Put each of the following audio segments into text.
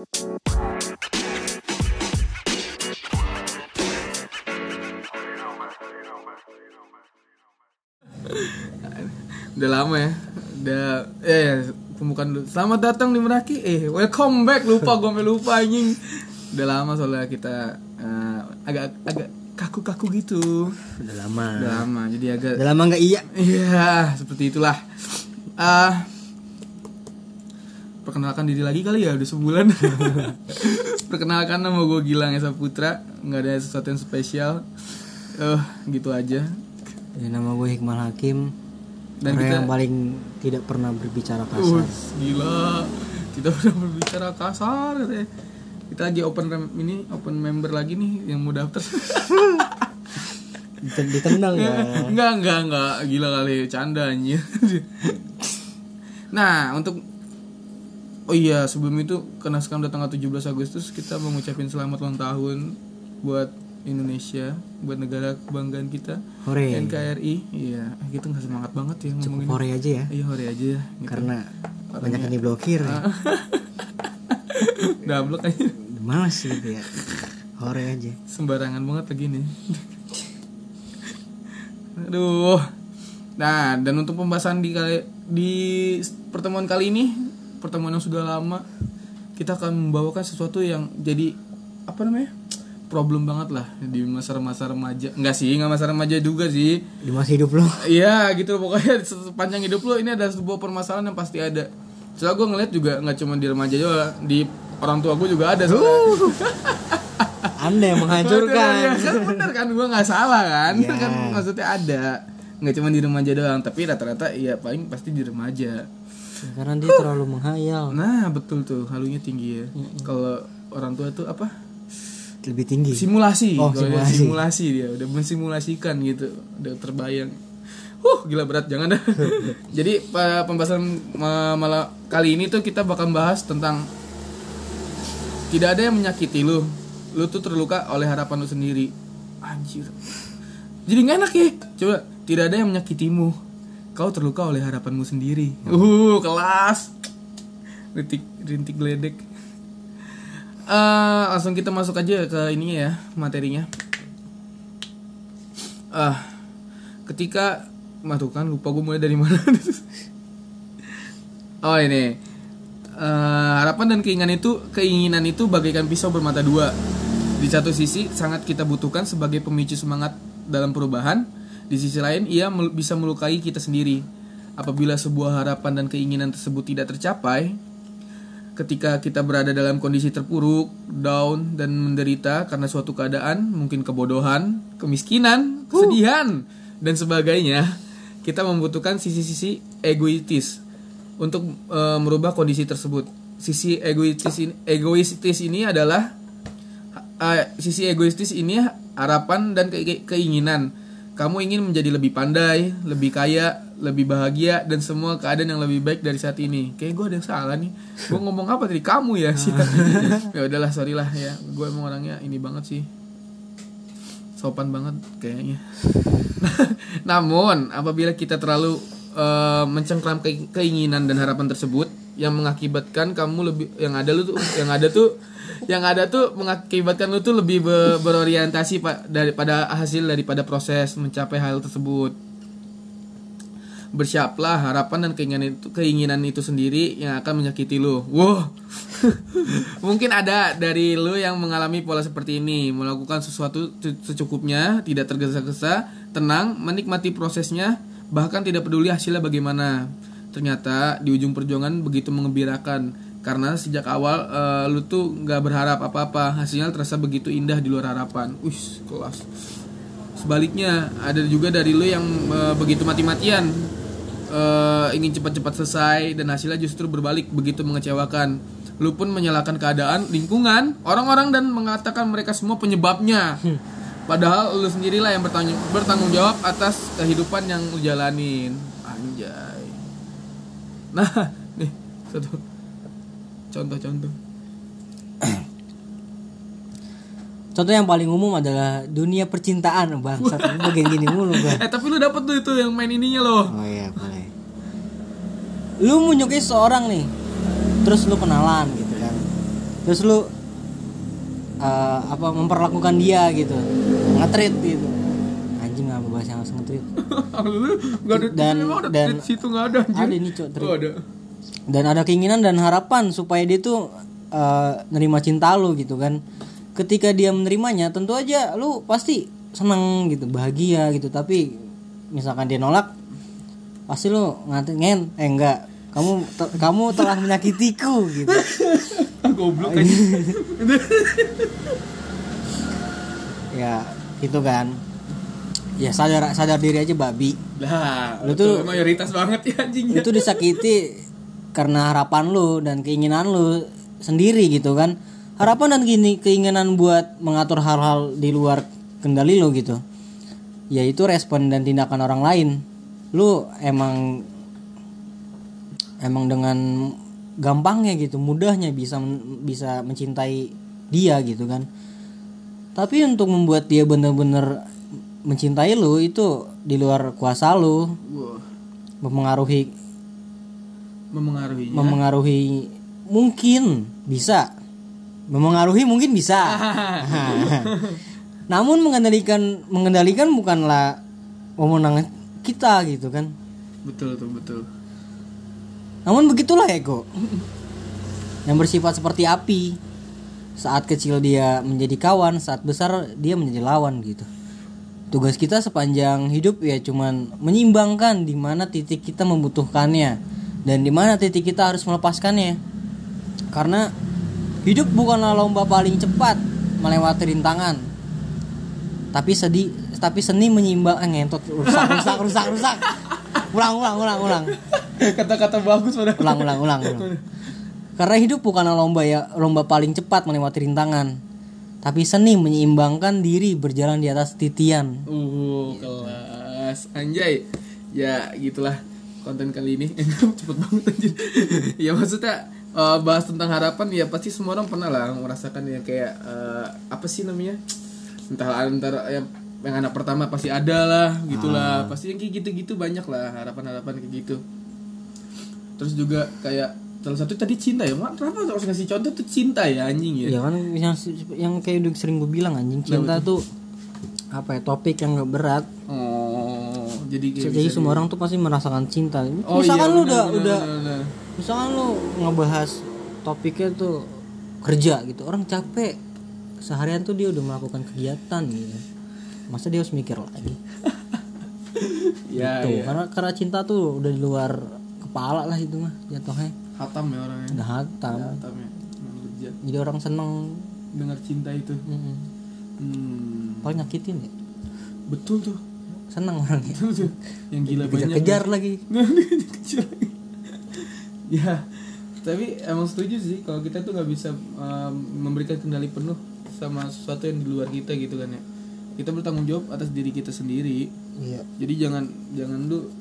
Udah lama ya. Udah eh pembukaan dulu. Selamat datang di Meraki. Eh, welcome back. Lupa gue sampai lupa anjing. Udah lama soalnya kita eh, agak agak kaku-kaku gitu. Udah lama. Udah lama. Jadi agak Udah lama nggak iya. Iya, seperti itulah. Ah, perkenalkan diri lagi kali ya, udah sebulan. perkenalkan nama gue Gilang Esa Putra, nggak ada sesuatu yang spesial. Eh, gitu aja. Ya, nama gue Hikmal Hakim. Dan orang kita- yang paling tidak pernah berbicara kasar. Us, gila. Kita udah berbicara kasar katanya. Kita lagi open rem- ini open member lagi nih yang mau daftar. Diten- Ditendang ya. enggak, enggak, enggak. Gila kali canda anjir. nah, untuk Oh iya, sebelum itu karena sekarang udah tanggal 17 Agustus kita mau ngucapin selamat ulang tahun buat Indonesia, buat negara kebanggaan kita. Hore. NKRI. Iya, kita nggak semangat banget ya ngomongin. Hore aja ya. Iya, hore aja ya. Gitu. Karena banyak yang diblokir. ya. Dablek aja. Males gitu ya. Hore aja. sembarangan banget lagi nih. Aduh. Nah, dan untuk pembahasan di kali di pertemuan kali ini, pertemuan yang sudah lama, kita akan membawakan sesuatu yang jadi apa namanya? problem banget lah di masa-masa remaja. Enggak sih, enggak masa remaja juga sih. Di masa hidup lo. Iya gitu pokoknya sepanjang hidup lo ini ada sebuah permasalahan yang pasti ada. Soalnya gue ngeliat juga nggak cuma di remaja juga, di orang tua gue juga ada soalnya. Anda yang menghancurkan. kan bener kan gue nggak salah kan Iya. kan maksudnya ada nggak cuma di remaja doang tapi rata-rata iya paling pasti di remaja Karena dia terlalu menghayal. nah betul tuh halunya tinggi ya kalau orang tua tuh apa Lebih tinggi. simulasi Oh, Kalau dia simulasi. simulasi dia udah mensimulasikan gitu udah terbayang Huh, gila berat jangan dah. Jadi pembahasan ma- malah kali ini tuh kita bakal bahas tentang tidak ada yang menyakiti lu. Lu tuh terluka oleh harapan lu sendiri. Anjir. Jadi gak enak ya. Coba tidak ada yang menyakitimu. Kau terluka oleh harapanmu sendiri. Uh, kelas. Rintik rintik geledek. Eh, langsung kita masuk aja ke ininya ya, materinya. Ah, ketika Mah tuh kan lupa gue mulai dari mana. oh ini. Eh, harapan dan keinginan itu keinginan itu bagaikan pisau bermata dua. Di satu sisi sangat kita butuhkan sebagai pemicu semangat dalam perubahan, di sisi lain ia mel- bisa melukai kita sendiri. Apabila sebuah harapan dan keinginan tersebut tidak tercapai, ketika kita berada dalam kondisi terpuruk, down dan menderita karena suatu keadaan, mungkin kebodohan, kemiskinan, kesedihan dan sebagainya, kita membutuhkan sisi-sisi egoistis untuk e, merubah kondisi tersebut. Sisi egoistis ini, egoistis ini adalah eh, sisi egoistis ini harapan dan ke- keinginan. Kamu ingin menjadi lebih pandai, lebih kaya, lebih bahagia dan semua keadaan yang lebih baik dari saat ini. Kayak gue ada yang salah nih. Gue ngomong apa tadi kamu ya sih. ya udahlah sorry lah ya. Gue emang orangnya ini banget sih. Sopan banget kayaknya. Namun apabila kita terlalu eh, mencengkram ke- keinginan dan harapan tersebut yang mengakibatkan kamu lebih yang ada lu tuh yang ada tuh yang ada tuh mengakibatkan lu tuh lebih be- berorientasi pak daripada hasil daripada proses mencapai hal tersebut bersiaplah harapan dan keinginan itu keinginan itu sendiri yang akan menyakiti lu. Wow. Mungkin ada dari lu yang mengalami pola seperti ini, melakukan sesuatu se- secukupnya, tidak tergesa-gesa, tenang, menikmati prosesnya, bahkan tidak peduli hasilnya bagaimana. Ternyata di ujung perjuangan begitu mengembirakan karena sejak awal eh, lu tuh nggak berharap apa-apa, hasilnya terasa begitu indah di luar harapan. Wih, kelas. Sebaliknya, ada juga dari lu yang eh, begitu mati-matian eh, ingin cepat-cepat selesai dan hasilnya justru berbalik begitu mengecewakan. Lu pun menyalahkan keadaan, lingkungan, orang-orang dan mengatakan mereka semua penyebabnya. Padahal lu sendirilah yang bertanggung, bertanggung jawab atas kehidupan yang lu jalanin. Anjay. Nah, nih satu contoh-contoh. Contoh yang paling umum adalah dunia percintaan. Ini bagian gini mulu gua. Eh tapi lu dapet tuh itu yang main ininya loh. Oh iya boleh. Lu menyukai seorang nih, terus lu kenalan gitu kan. terus lu eh, apa memperlakukan dia gitu ngetrit gitu anjing nggak bahas yang harus ngetrit Dan- dan- di situ nggak ada anjir ada ini cok oh, ada dan ada keinginan dan harapan supaya dia tuh eh, nerima cinta lu gitu kan. Ketika dia menerimanya tentu aja lu pasti seneng gitu bahagia gitu. Tapi misalkan dia nolak pasti lu ngantin ngen eh enggak. Kamu te- kamu telah menyakitiku gitu. Goblok aja ya gitu kan. Ya sadar sadar diri aja babi. Lah Lu lu tuh- tuh mayoritas banget ya anjing. itu disakiti karena harapan lu dan keinginan lu sendiri gitu kan. Harapan dan gini keinginan buat mengatur hal-hal di luar kendali lu gitu yaitu respon dan tindakan orang lain. Lu emang emang dengan gampangnya gitu mudahnya bisa bisa mencintai dia gitu kan. Tapi untuk membuat dia bener-bener mencintai lu itu di luar kuasa lu mempengaruhi memengaruhi memengaruhi mungkin bisa. Memengaruhi mungkin bisa. Namun mengendalikan mengendalikan bukanlah wewenang kita gitu kan. Betul tuh betul. Namun begitulah ego yang bersifat seperti api. Saat kecil dia menjadi kawan saat besar dia menjadi lawan gitu. Tugas kita sepanjang hidup ya cuman menyeimbangkan di mana titik kita membutuhkannya dan di mana titik kita harus melepaskannya? Karena hidup bukanlah lomba paling cepat melewati rintangan. Tapi sedih tapi seni menyeimbang eh, ngentot. Rusak rusak rusak rusak. Ulang ulang ulang ulang. Kata-kata bagus pada ulang ulang ulang, ulang. karena hidup bukanlah lomba ya lomba paling cepat melewati rintangan. Tapi seni menyeimbangkan diri berjalan di atas titian. Uh kelas. Anjay. Ya gitulah konten kali ini. Cepet banget anjir. Ya maksudnya eh, bahas tentang harapan ya pasti semua orang pernah lah merasakan yang kayak eh, apa sih namanya? Entah antara yang yang anak pertama pasti ada lah gitulah. Pasti yang kayak gitu-gitu banyak lah harapan-harapan kayak gitu. Terus juga kayak salah satu tadi cinta ya Mak, kenapa harus ngasih contoh tuh cinta ya anjing ya? Ya kan yang yang kayak udah sering gue bilang anjing cinta tuh? apa ya topik yang gak berat. Oh jadi kayak jadi semua orang tuh pasti merasakan cinta. Oh misalkan iya, lu udah benar, udah benar, benar. misalkan lu ngebahas topiknya tuh kerja gitu orang capek. Seharian tuh dia udah melakukan kegiatan gitu. Masa dia harus mikir lagi? Ya, tuh ya. karena karena cinta tuh udah di luar kepala lah itu mah jatuhnya. Hatam ya orangnya. Udah hatam. Hatam ya Emang legit. jadi orang seneng. Dengar cinta itu. Mm-mm. hmm. paling nyakitin ya? Betul tuh seneng orangnya tuh yang gila banyak kejar lagi. Kejar. ya tapi emang setuju sih kalau kita tuh nggak bisa um, memberikan kendali penuh sama sesuatu yang di luar kita gitu kan ya. Kita bertanggung jawab atas diri kita sendiri. Iya. Jadi jangan jangan lu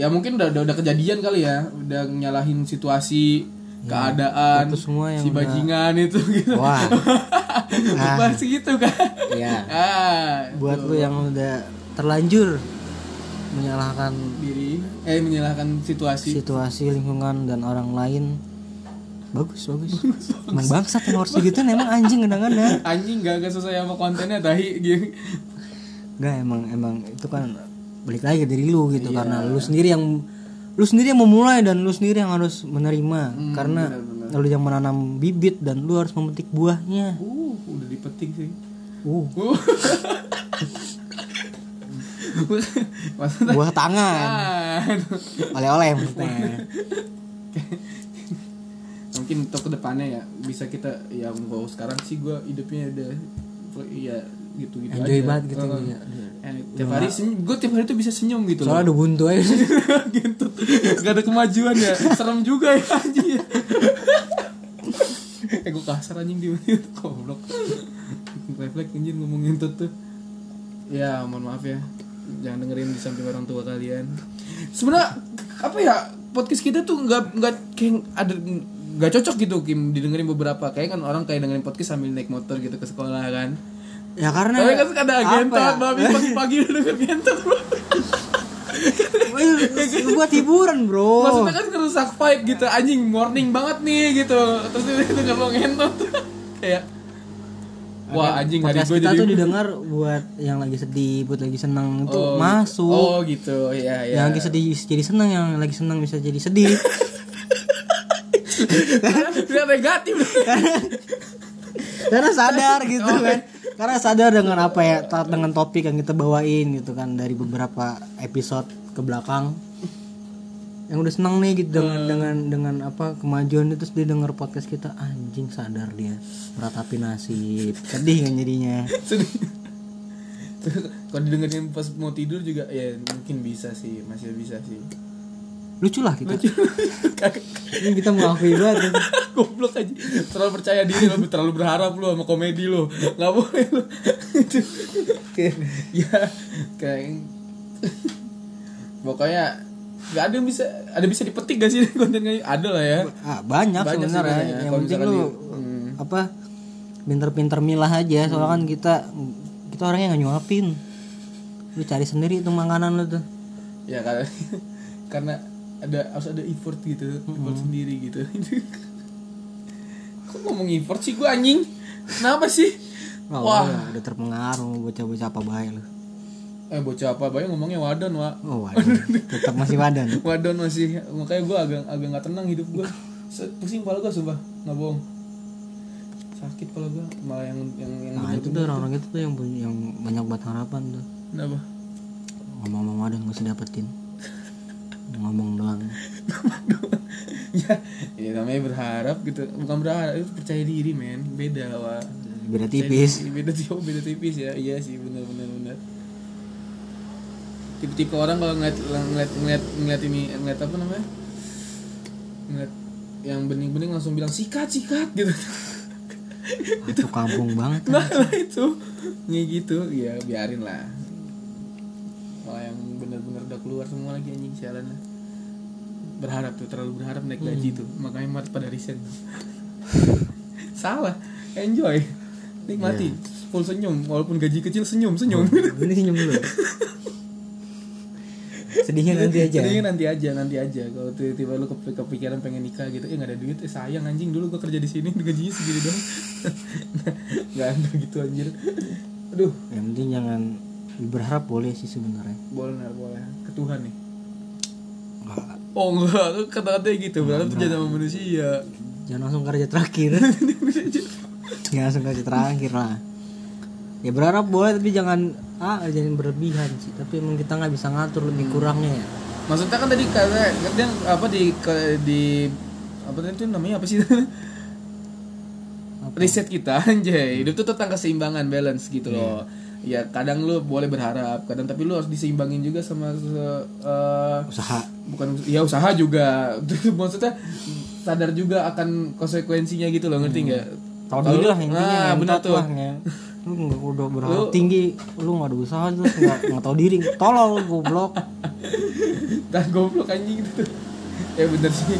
ya mungkin udah udah, udah kejadian kali ya. Udah nyalahin situasi keadaan itu semua yang si udah- bajingan itu gitu. Wah. Ah. Gitu kan. Ya ah buat lu yang udah terlanjur menyalahkan diri eh menyalahkan situasi. situasi lingkungan dan orang lain. Bagus bagus. Emang bangsat yang harus gitu emang anjing kadang-kadang. Anjing gak gak sesuai sama kontennya tahi gitu. Enggak emang emang itu kan balik lagi ke diri lu gitu karena lu sendiri yang lu sendiri yang memulai dan lu sendiri yang harus menerima. Karena lu yang menanam bibit dan lu harus memetik buahnya. Uh udah dipetik sih. Uh. Uh buah tangan. Oleh-oleh mungkin untuk ke depannya ya bisa kita ya mau sekarang sih gue hidupnya udah ya gitu gitu Enjoy aja. banget gitu, iya. Eh, tiap hari senyum gue tiap hari tuh bisa senyum gitu soalnya udah buntu aja. Gitu. Gak ada kemajuan ya. Serem juga ya anjing. Eh gue kasar anjing di goblok. Refleks anjing ngomongin tuh tuh. Ya mohon maaf ya jangan dengerin di samping orang tua kalian. Sebenarnya apa ya podcast kita tuh nggak nggak kayak ada nggak cocok gitu Kim didengerin beberapa. Kayak kan orang kayak dengerin podcast sambil naik motor gitu ke sekolah kan? Ya karena tapi kan ada gentot ya? babi pagi-pagi udah denger gentot Lu buat hiburan bro. Maksudnya kan ngerusak vibe gitu. Anjing morning banget nih gitu. Terus itu denger lo ngentot. Kayak Wah anjing hari gue kita jadi tuh didengar buat yang lagi sedih buat lagi senang itu Oh, masuk. Oh gitu. Ya ya yang lagi sedih jadi senang yang lagi senang bisa jadi sedih. Biar negatif. Karena sadar gitu Oh, kan. Karena sadar dengan apa ya dengan topik yang kita bawain gitu kan dari beberapa episode ke belakang yang udah senang nih gitu dengan dengan dengan apa kemajuan itu terus dia denger podcast kita anjing sadar dia. Meratapi nasib. Sedih kan jadinya. Sedih. Kalau didengerin pas mau tidur juga Ya mungkin bisa sih Masih bisa sih. Lucu lah kita. Kagak. ini kita mengakui banget Goblok aja. Terlalu percaya diri lo Terlalu berharap lo Sama komedi lo Gak boleh lo Ya Kayak Pokoknya Gak ada yang bisa Ada bisa dipetik gak sih konten kayak Ada lah ya. Ah, banyak, Banyak sebenarnya. banyak. yang penting lu di- hmm. apa pinter-pinter milah aja. Soalnya kan kita kita orangnya nggak nyuapin. Lu cari sendiri tuh makanan lu tuh. Ya karena Karena ada harus ada effort gitu. Effort sendiri gitu. Kok ngomong effort sih gue anjing? Kenapa sih? Wah, wah udah terpengaruh bocah-bocah apa baik lu eh bocah apa? Bayang ngomongnya wadon wa oh waduh. Tetap masih wadan wadon masih. Makanya gue agak agak nggak tenang hidup gue pusing kepala gue sumpah. Nggak bohong. Sakit kepala gue malah yang yang yang nah itu tuh orang-orang itu tuh yang punya yang banyak banget harapan tuh. Kenapa? Ngomong-ngomong wadan gak usah dapetin. Ngomong doang. Ya ya namanya berharap gitu. Bukan berharap itu percaya diri men. Beda wa beda tipis. beda tipis beda tipis ya. Iya sih benar tipe-tipe orang kalau ngeliat ngeliat ngeliat ngeliat ini ngeliat apa namanya? Ngeliat yang bening-bening langsung bilang sikat sikat gitu. Itu kampung banget nah lah itu. Nih gitu. Ya biarin lah. Kalau yang bener-bener udah keluar semua lagi anjing sialan berharap tuh terlalu berharap naik gaji tuh. Makanya mati pada resign. Salah. Enjoy. Nikmati. Full senyum. Walaupun gaji kecil senyum senyum. Ini senyum dulu sedihnya nanti aja. Sedihnya nanti aja nanti aja. Kalau tiba-tiba lu kep- kepikiran pengen nikah gitu eh nggak ada duit eh sayang anjing dulu gua kerja di sini gajinya segini dong nggak ada gitu anjir. Aduh. Yang penting jangan berharap boleh sih sebenarnya. Boleh boleh. Ke Tuhan nih. Nggak- oh enggak kata-katanya gitu. Berarti tuh jadi sama manusia. Jangan langsung kerja terakhir. Jangan langsung kerja terakhir lah ya berharap boleh tapi jangan ah jangan berlebihan sih tapi emang kita nggak bisa ngatur lebih kurangnya ya. Maksudnya kan tadi kata kan apa di ke- di apa tadi itu namanya apa sih? Riset kita anjay. Hidup tuh tentang keseimbangan balance gitu loh. Ya kadang lu boleh berharap kadang tapi lu harus diseimbangin juga sama eh, usaha. bukan ya usaha juga. Maksudnya sadar juga akan konsekuensinya gitu loh ngerti nggak? Tahu Kalau diri lu- lah intinya nah, benar tuh. ya. Lu nggak udah berharap Lu- tinggi lu nggak ada usaha terus nggak nggak tahu diri. Tolol goblok. Dan goblok anjing. Gitu ya bener sih.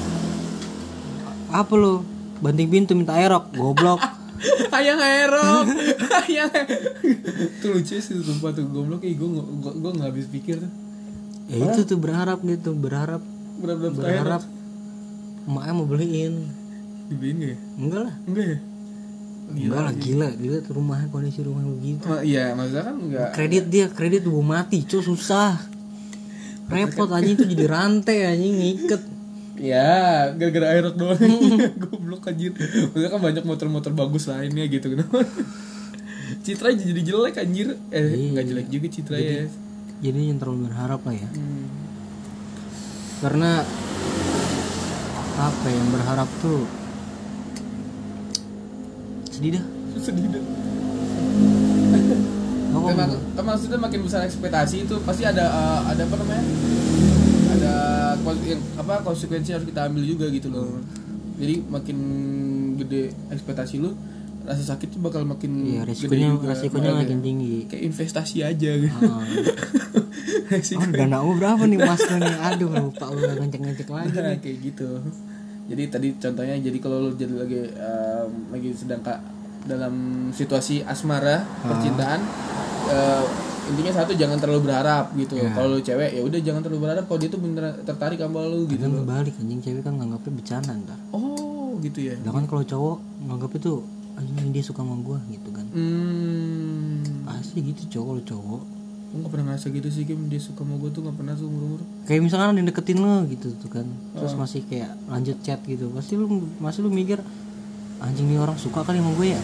Apa lu? Banting pintu minta erok goblok. Ayang erok ayang itu lucu sih sumpah tuh. Goblok ih gue gue gue nggak habis pikir. Tuh ya itu tuh berharap gitu berharap. Berapa berapa berharap. Emaknya mau beliin. Dibeliin gak ya? Enggak lah. Enggak ya enggak lah gila. Gila tuh rumahnya kondisi rumah begitu Ma- iya maksudnya kan enggak kredit dia kredit gue mati cuy susah. Repot anjing itu jadi rantai anjing ngiket. Ya gara-gara aerok doang. Goblok anjir maksudnya kan banyak motor-motor bagus lainnya gitu kenapa Citra jadi jelek anjir. Eh Iya. nggak jelek juga Citra ya. jadi yang terlalu berharap lah ya. Hmm. karena apa ya, yang berharap tuh sedih dah sedih dah maksudnya makin besar ekspektasi itu pasti ada eh, ada apa namanya ada yang apa konsekuensi harus kita ambil juga gitu loh jadi makin gede ekspektasi lu rasa sakit tuh bakal makin Iya, gede resikonya juga. resikonya makin tinggi. kayak investasi aja gitu. Resiko- Oh, dana berapa nih mas nih? Aduh lupa lu udah ngecek-ngecek lagi. Nah, kayak gitu jadi tadi contohnya jadi kalau lu jadi lagi eh, lagi sedang ka- dalam situasi asmara percintaan eh, intinya satu jangan terlalu berharap gitu. Kalau lu cewek ya udah jangan terlalu berharap kalau dia tuh bener tertarik sama lu gitu kan kebalik anjing cewek kan nganggapnya bercanda ntar oh gitu ya. Kan kalau cowok nganggapnya tuh anjing dia suka sama gua gitu kan. Hmm. Pasti gitu cowok kalau cowok gue gak pernah ngerasa gitu sih Kim. Dia suka sama gue tuh gak pernah tuh umur-umur kayak misalkan ada yang deketin lo gitu tuh kan. Terus Oh. masih kayak lanjut chat gitu. Pasti lu masih lu mikir anjing nih orang suka kali sama gue ya?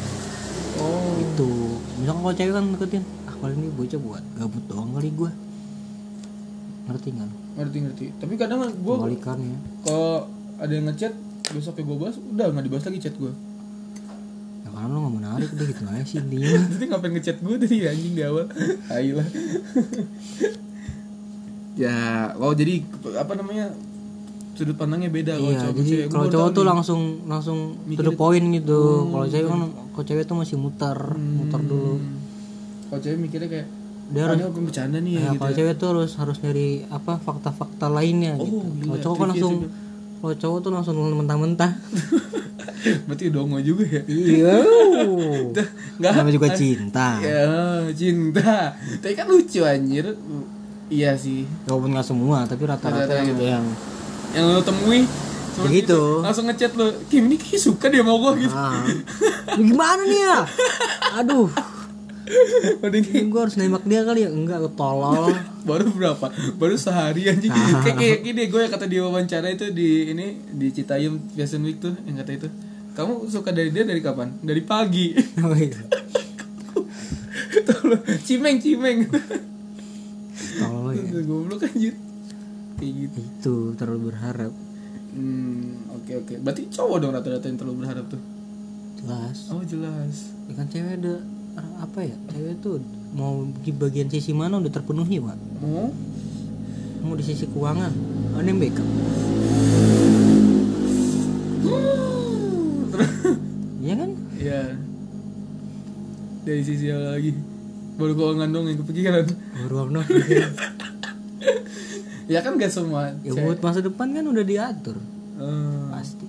Oh. Itu misalkan kalau cewek kan deketin ah paling ini bocah buat gabut doang kali gue ngerti nggak ngerti ngerti. Tapi kadang gue kebalikannya. kalau ada yang ngechat besok gue bahas udah nggak dibahas lagi chat gue ya karena lu gak menarik udah gitu aja sih intinya jadi ngapain ngechat gue tadi anjing di awal? Ayolah ya oh jadi apa namanya sudut pandangnya beda kalau iya cowok jadi kalau cowok tuh nih. langsung langsung to Mikir- the point gitu. Hmm, kalau cewek kan kalau cewek tuh masih muter muter dulu. Hmm. kalau cewek mikirnya kayak Dia dia harus bercanda nih ya, Ya, gitu kalau cewek tuh harus harus nyari apa fakta-fakta lainnya Oh, gitu. Kalau cowok kan langsung kalau cowok tuh langsung mentah-mentah. berarti dongo juga ya Iya. nggak Namanya juga cinta. ya cinta tapi kan lucu anjir iya sih Walaupun nggak semua, tapi rata-rata yang, gitu. yang yang lo temui Begitu. itu. langsung ngechat lo Kim ini suka dia mau gue gitu ah. Lu gimana nih ya? Aduh, Kayak, gue harus nembak dia kali ya? Enggak, lu tolol. baru berapa? Baru sehari anjing kayak kayak gini gue yang kata di wawancara itu di ini di Citayam Fashion Week tuh yang kata itu. Kamu suka dari dia dari kapan? Dari pagi. Oh, iya. Tolong, cimeng cimeng. Tolol ya. goblok anjir. Kayak gitu. Itu terlalu berharap. hmm oke oke. Berarti cowok dong rata-rata yang terlalu berharap tuh? Jelas. oh jelas. Ya kan cewek ada apa ya? Cewek tuh mau di bagian sisi mana udah terpenuhi, Pak. oh Mau di sisi keuangan, ada yang backup. Iya kan? ya dari sisi apa lagi baru keuangan dong yang kepikiran Ruang dong. ya kan gak semua ya cewek- buat masa depan kan udah diatur Eh, pasti.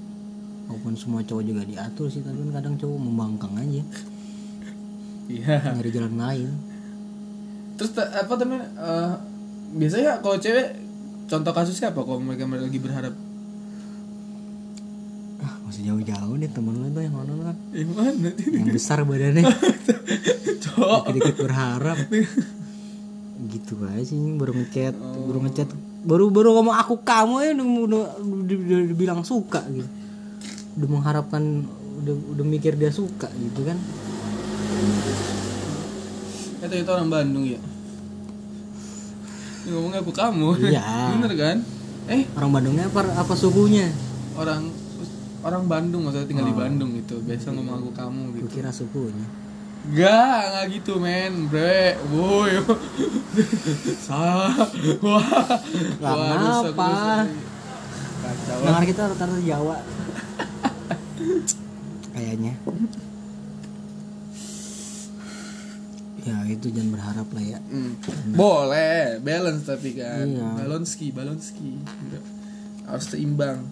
Walaupun semua cowok juga diatur sih, tapi kan kadang cowok membangkang aja, iya. Nyari jalan lain. terus apa temen eh, biasanya kalau cewek contoh kasusnya apa kalau mereka lagi berharap? Ah, masih jauh-jauh nih temen lu tuh yang mana kan? yang mana Yang besar badannya, cowok. Dikit-dikit berharap. gitu aja sih baru ngechat baru ngechat baru baru ngomong aku kamu ya udah, udah, udah, udah dibilang suka gitu. Udah mengharapkan udah udah mikir dia suka gitu kan Kata itu orang Bandung ya? Ini ngomongnya aku kamu. Iya. Bener kan? Eh? Orang Bandungnya apa apa sukunya orang Orang Bandung maksudnya tinggal di Bandung gitu. Biasa ngomong aku kamu gitu. Kira sukunya Gak, gak gitu men. Bre, boy. Salah. Wah. Wah, rusak, rusak. Lah dengar kita rata-rata Jawa. Kayaknya ya itu jangan berharap lah ya Hmm. Boleh, balance tapi kan Iya. Balonski, balonski. Harus seimbang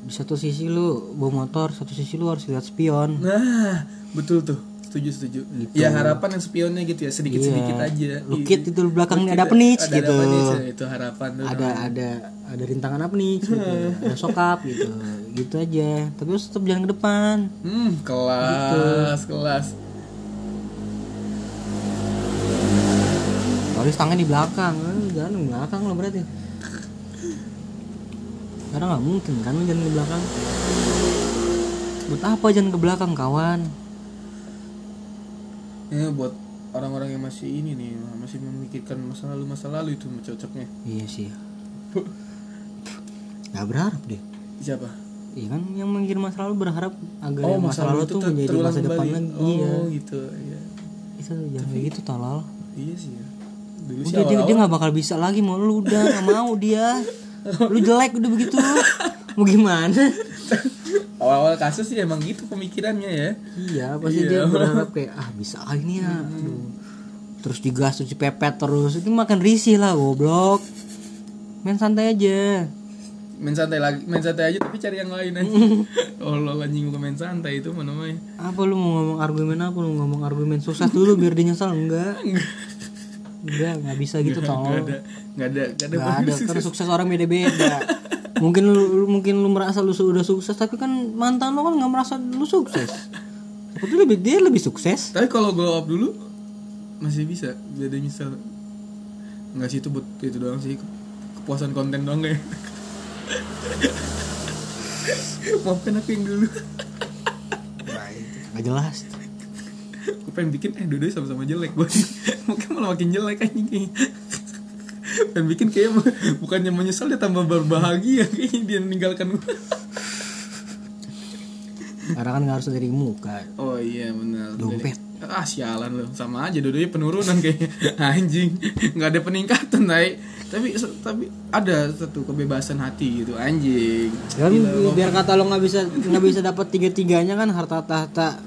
di satu sisi lu bawa motor satu sisi lu harus lihat spion Nah, betul tuh. Setuju, setuju. Ya harapan yang spionnya gitu ya, sedikit-sedikit Iya. aja. Lukit itu belakangnya Lukit ada penich ada- gitu. Ada itu harapan tuh. ada ada ada rintangan apa nih gitu. ada sokap gitu gitu aja tapi lu tetap jalan ke depan Hmm, kelas, kelas. Kalau tangan di belakang, eh, jangan di belakang lo berarti. Karena nggak mungkin kan jalan ke belakang. Buat apa jalan ke belakang kawan? Ya buat orang-orang yang masih ini nih, masih memikirkan masa lalu masa lalu itu cocoknya. Iya sih. Gak berharap deh. Siapa? Iya kan yang mikir masa lalu berharap agar Oh, yang masa, lalu itu tuh menjadi masa depan lagi. Oh, Iya. gitu. Iya. Itu jangan kayak gitu tolol. Iya sih ya. Dulu Udah dia, dia gak bakal bisa lagi mau lu udah gak mau dia. Lu jelek udah begitu. Mau gimana? awal-awal kasus sih emang gitu pemikirannya ya. Iya, pasti Iya. dia berharap kayak ah bisa kali ini ya. Aduh. Terus digas terus dipepet terus. Itu makan risih lah goblok. Main santai aja. main santai lagi main santai aja tapi cari yang lain aja oh lo anjing bukan main santai itu mana namanya Apa lu mau ngomong argumen apa lu ngomong argumen susah dulu biar dia nyesal enggak? Udah nggak bisa gitu Nggak tolong ada nggak ada nggak ada Gak ada kan sukses orang beda-beda. Mungkin lu lu- mungkin lu merasa lu sudah sukses tapi kan mantan lu kan nggak merasa lu sukses. Sebetulnya lebih dia lebih sukses. Tapi kalau glow up dulu masih bisa. Beda misal nggak sih itu buat itu doang sih. Kepuasan konten doang kayak maafkan aku yang dulu. Nggak jelas gue pengen bikin eh dua sama-sama jelek gue mungkin malah makin jelek anjing kayaknya. Pengen bikin kayak bukannya menyesal dia tambah berbahagia kayaknya dia meninggalkan gue karena kan nggak harus dari muka. Oh iya benar. Dompet. ah sialan loh sama aja dua penurunan kayaknya. Anjing nggak ada peningkatan naik tapi tapi ada satu kebebasan hati gitu anjing. Kan Gila, biar kata lo nggak bisa nggak bisa dapat tiga tiganya kan harta tahta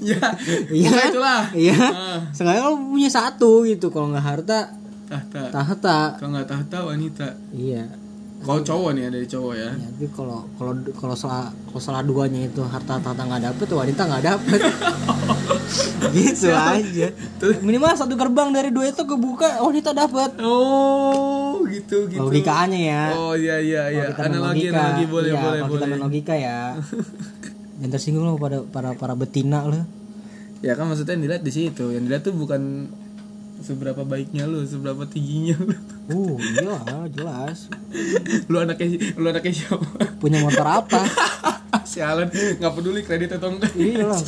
ya pokoknya itulah. Iya. Ah, sengaja lo punya satu gitu kalau nggak harta tahta. tahta kalau nggak tahta wanita. Iya. Kalau cowok nih ada cowok ya. Ya, tapi kalau kalau kalau salah kalau salah duanya itu harta tahta nggak dapet wanita nggak dapet. Gitu aja. Minimal satu gerbang dari dua itu kebuka wanita dapet. Oh gitu gitu. Logikanya ya. Oh iya iya iya. Kita analogi analogi boleh iya, boleh kalau kita boleh. main logika ya jangan tersinggung lo pada para para betina lo ya kan maksudnya yang dilihat di situ. Yang dilihat tuh bukan seberapa baiknya lu seberapa tingginya lu. Uh iya jelas. Lu anaknya lu anaknya siapa? Punya motor apa? Sialan nggak peduli kredit atau enggak. Iya lah.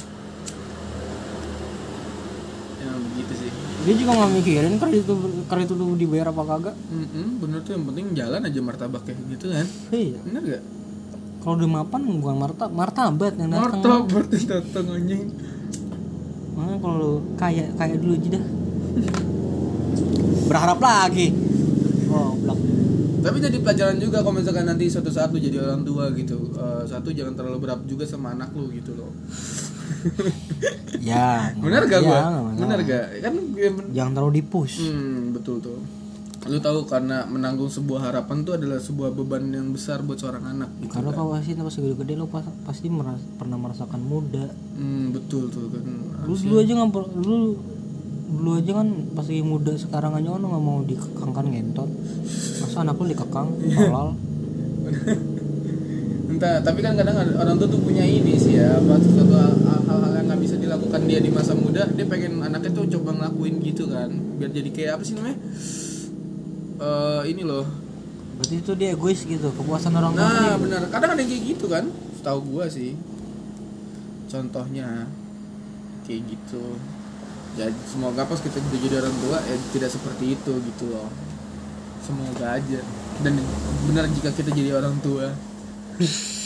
Ya begitu sih. Dia juga nggak mikirin kredit itu kredit itu dibayar apa kagak. Mm-mm, bener tuh yang penting jalan aja martabak kayak gitu kan. Iya. Bener gak kalau di mapan bukan marta martabat yang datang martabak tuh datang anjing Makanya kalau lu kaya kaya dulu aja dah. Berharap lagi. Oh, blok. tapi jadi pelajaran juga kalau misalkan nanti suatu saat lu jadi orang tua gitu Eh, satu jangan terlalu berat juga sama anak lu gitu loh Ya. bener gak ya, gua bener gak kan Jangan terlalu dipush. Hmm, betul tuh. Lu tahu karena menanggung sebuah harapan tuh adalah sebuah beban yang besar buat seorang anak gitu. Karena kalau pasti pas gede-gede lo pas- pasti meras- pernah merasakan muda. Hmm, betul tuh kan. Lu dulu aja nggak lu dulu aja kan pas lagi muda sekarang aja kan nggak mau dikekangkan ngentot. Masa anak lu dikekang halal. Entah, tapi kan kadang ada- orang tuh tuh punya ini sih ya, apa sesuatu hal- hal-hal yang nggak bisa dilakukan dia di masa muda, dia pengen anaknya tuh coba ngelakuin gitu kan, biar jadi kayak apa sih namanya? Eh ini loh. Berarti itu dia egois gitu, kepuasan orang tua. Nah, benar. Kadang ada yang kayak gitu kan, tahu gua sih. Contohnya kayak gitu. Ya semoga pas kita jadi orang tua ya tidak seperti itu gitu loh. Semoga aja. Dan benar jika kita jadi orang tua.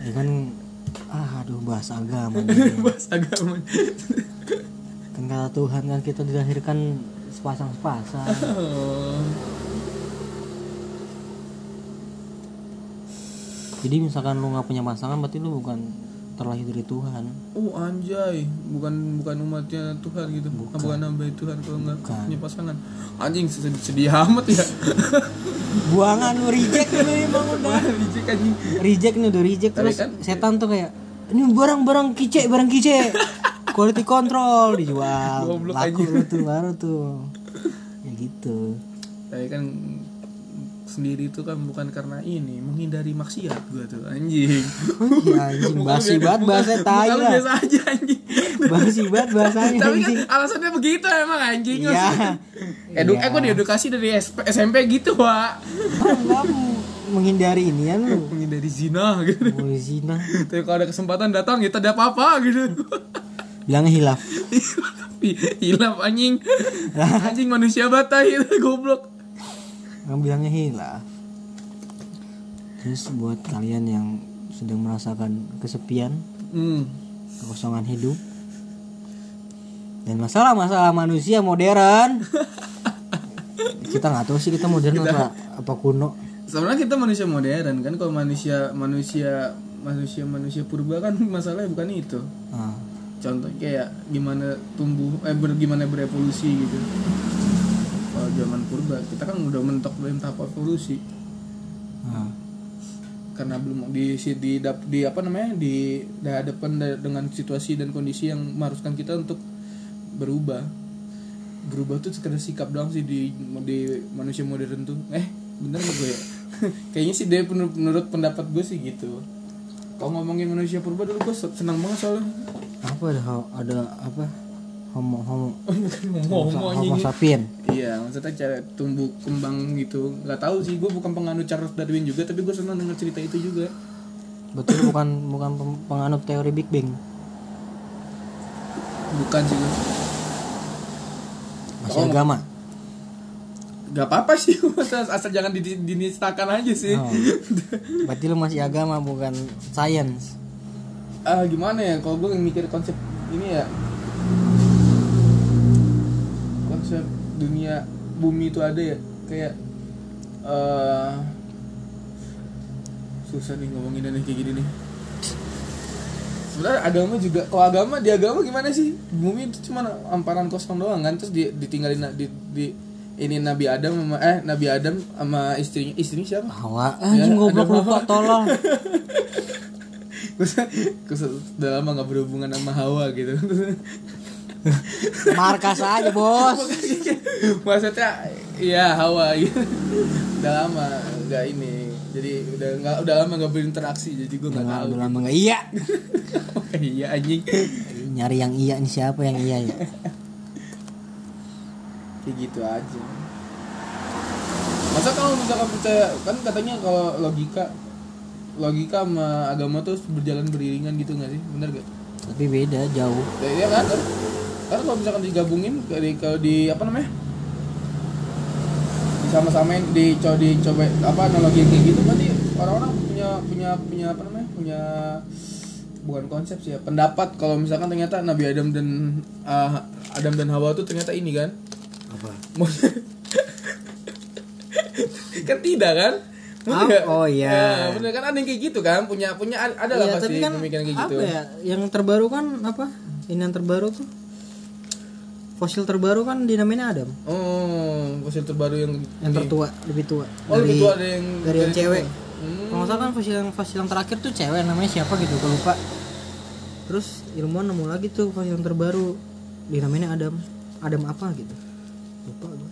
Ya kan ah aduh bahas agama. Bahas agama. kan kata Tuhan kan kita dilahirkan sepasang-sepasang. Oh. jadi misalkan lu nggak punya pasangan berarti lu bukan terlahir dari Tuhan. Oh anjay, bukan bukan umatnya Tuhan gitu, bukan, bukan. Tuhan kalau nggak punya pasangan. Anjing sedih, sedih amat ya. buangan lu reject lu emang udah Licik anjing. reject nih udah reject. Terus kan- setan tuh kayak ini barang-barang kice barang kice quality control dijual. Goblok laku lu tuh baru tuh. Ya gitu. Tapi kan sendiri itu kan bukan karena ini menghindari maksiat gua tuh anjing. Ya anjing. Basi banget bahasa tai lah biasa aja anjing. Basi banget bahasanya tapi kan anjing. alasannya begitu emang anjing. Iya. Edu Iya. eh gua diedukasi dari SP SMP gitu pak kamu menghindari ini kan lu? Menghindari zina gitu. Mulai zina. Tapi kalau ada kesempatan datang ya tidak apa-apa gitu bilangnya hilaf. Hilaf anjing. Anjing manusia batai itu goblok. Kamu bilangnya hilaf. Terus buat kalian yang sedang merasakan kesepian hmm. kekosongan hidup dan masalah-masalah manusia modern. Kita nggak tahu sih kita modern apa apa kuno. Sebenarnya kita manusia modern kan kalau manusia manusia manusia manusia purba kan masalahnya bukan itu. Nah, contoh kayak gimana tumbuh eh ber, gimana berevolusi gitu. Kalau zaman purba kita kan udah mentok dalam tahap evolusi nah. karena belum di di dap- di apa namanya di dihadapkan da- dengan situasi dan kondisi yang mengharuskan kita untuk berubah. Berubah tuh sekedar sikap doang sih di di manusia modern tuh. Eh bener nggak gue ya? Kayaknya sih dia menurut, menurut pendapat gue sih gitu kalau ngomongin manusia purba dulu gue senang banget soalnya. Apa ada ada apa? Homo homo. Ngomong homo anjing. sapien. Iya, maksudnya cara tumbuh kembang gitu. Gak tahu sih, gue bukan penganut Charles Darwin juga, tapi gue senang denger cerita itu juga. betul bukan bukan penganut teori Big Bang. Bukan sih masih Oh. agama Gak apa-apa sih, asal, jangan di- dinistakan aja sih. Oh. berarti lu masih agama bukan science. Ah gimana ya, kalau gue mikir konsep ini ya, konsep dunia bumi itu ada ya, kayak eh susah nih ngomongin nih kayak gini nih. sebenarnya agama juga kalau agama di agama gimana sih? Bumi itu cuma amparan kosong doang kan? Terus di, ditinggalin di, di ini Nabi Adam sama eh Nabi Adam sama istrinya istrinya siapa? Hawa. Anjing Ya, goblok lupa tolong. Terus udah lama nggak berhubungan sama Hawa gitu. Markas aja bos. Maksudnya iya Hawa. Gitu udah lama nggak ini. Jadi udah nggak udah lama nggak berinteraksi jadi gue nggak tahu udah lama nggak iya. Iya anjing. Nyari yang iya nih siapa yang iya ya kayak gitu aja. Masa kalau misalkan percaya kan katanya kalau logika logika sama agama tuh berjalan beriringan gitu nggak sih? Bener gak tapi beda jauh. Ya, iya kan? Kan kalau misalkan digabungin di kalau di apa namanya? Disama-samain dicoba dicoba apa analogi kayak gitu berarti orang-orang punya punya punya apa namanya? Punya bukan konsep sih ya pendapat. Kalau misalkan ternyata Nabi Adam dan ah, Adam dan Hawa tuh ternyata ini kan apa? Kan tidak kan? Bener oh iya. Ya, bener kan? Ada yang kayak gitu kan? Punya punya ada lah Iya, pasti tapi kan pemikiran kayak gitu. apa ya? Yang terbaru kan apa? Ini yang terbaru tuh? Fosil terbaru kan dinamain Adam. Oh fosil terbaru yang yang tertua lebih tua. Oh lebih tua ada yang dari yang cewek. Hmm. kalau salah kan fosil yang fosil yang terakhir tuh cewek namanya siapa gitu gue lupa. Terus ilmuwan nemu lagi tuh fosil yang terbaru dinamain Adam. Adam apa gitu lupa gue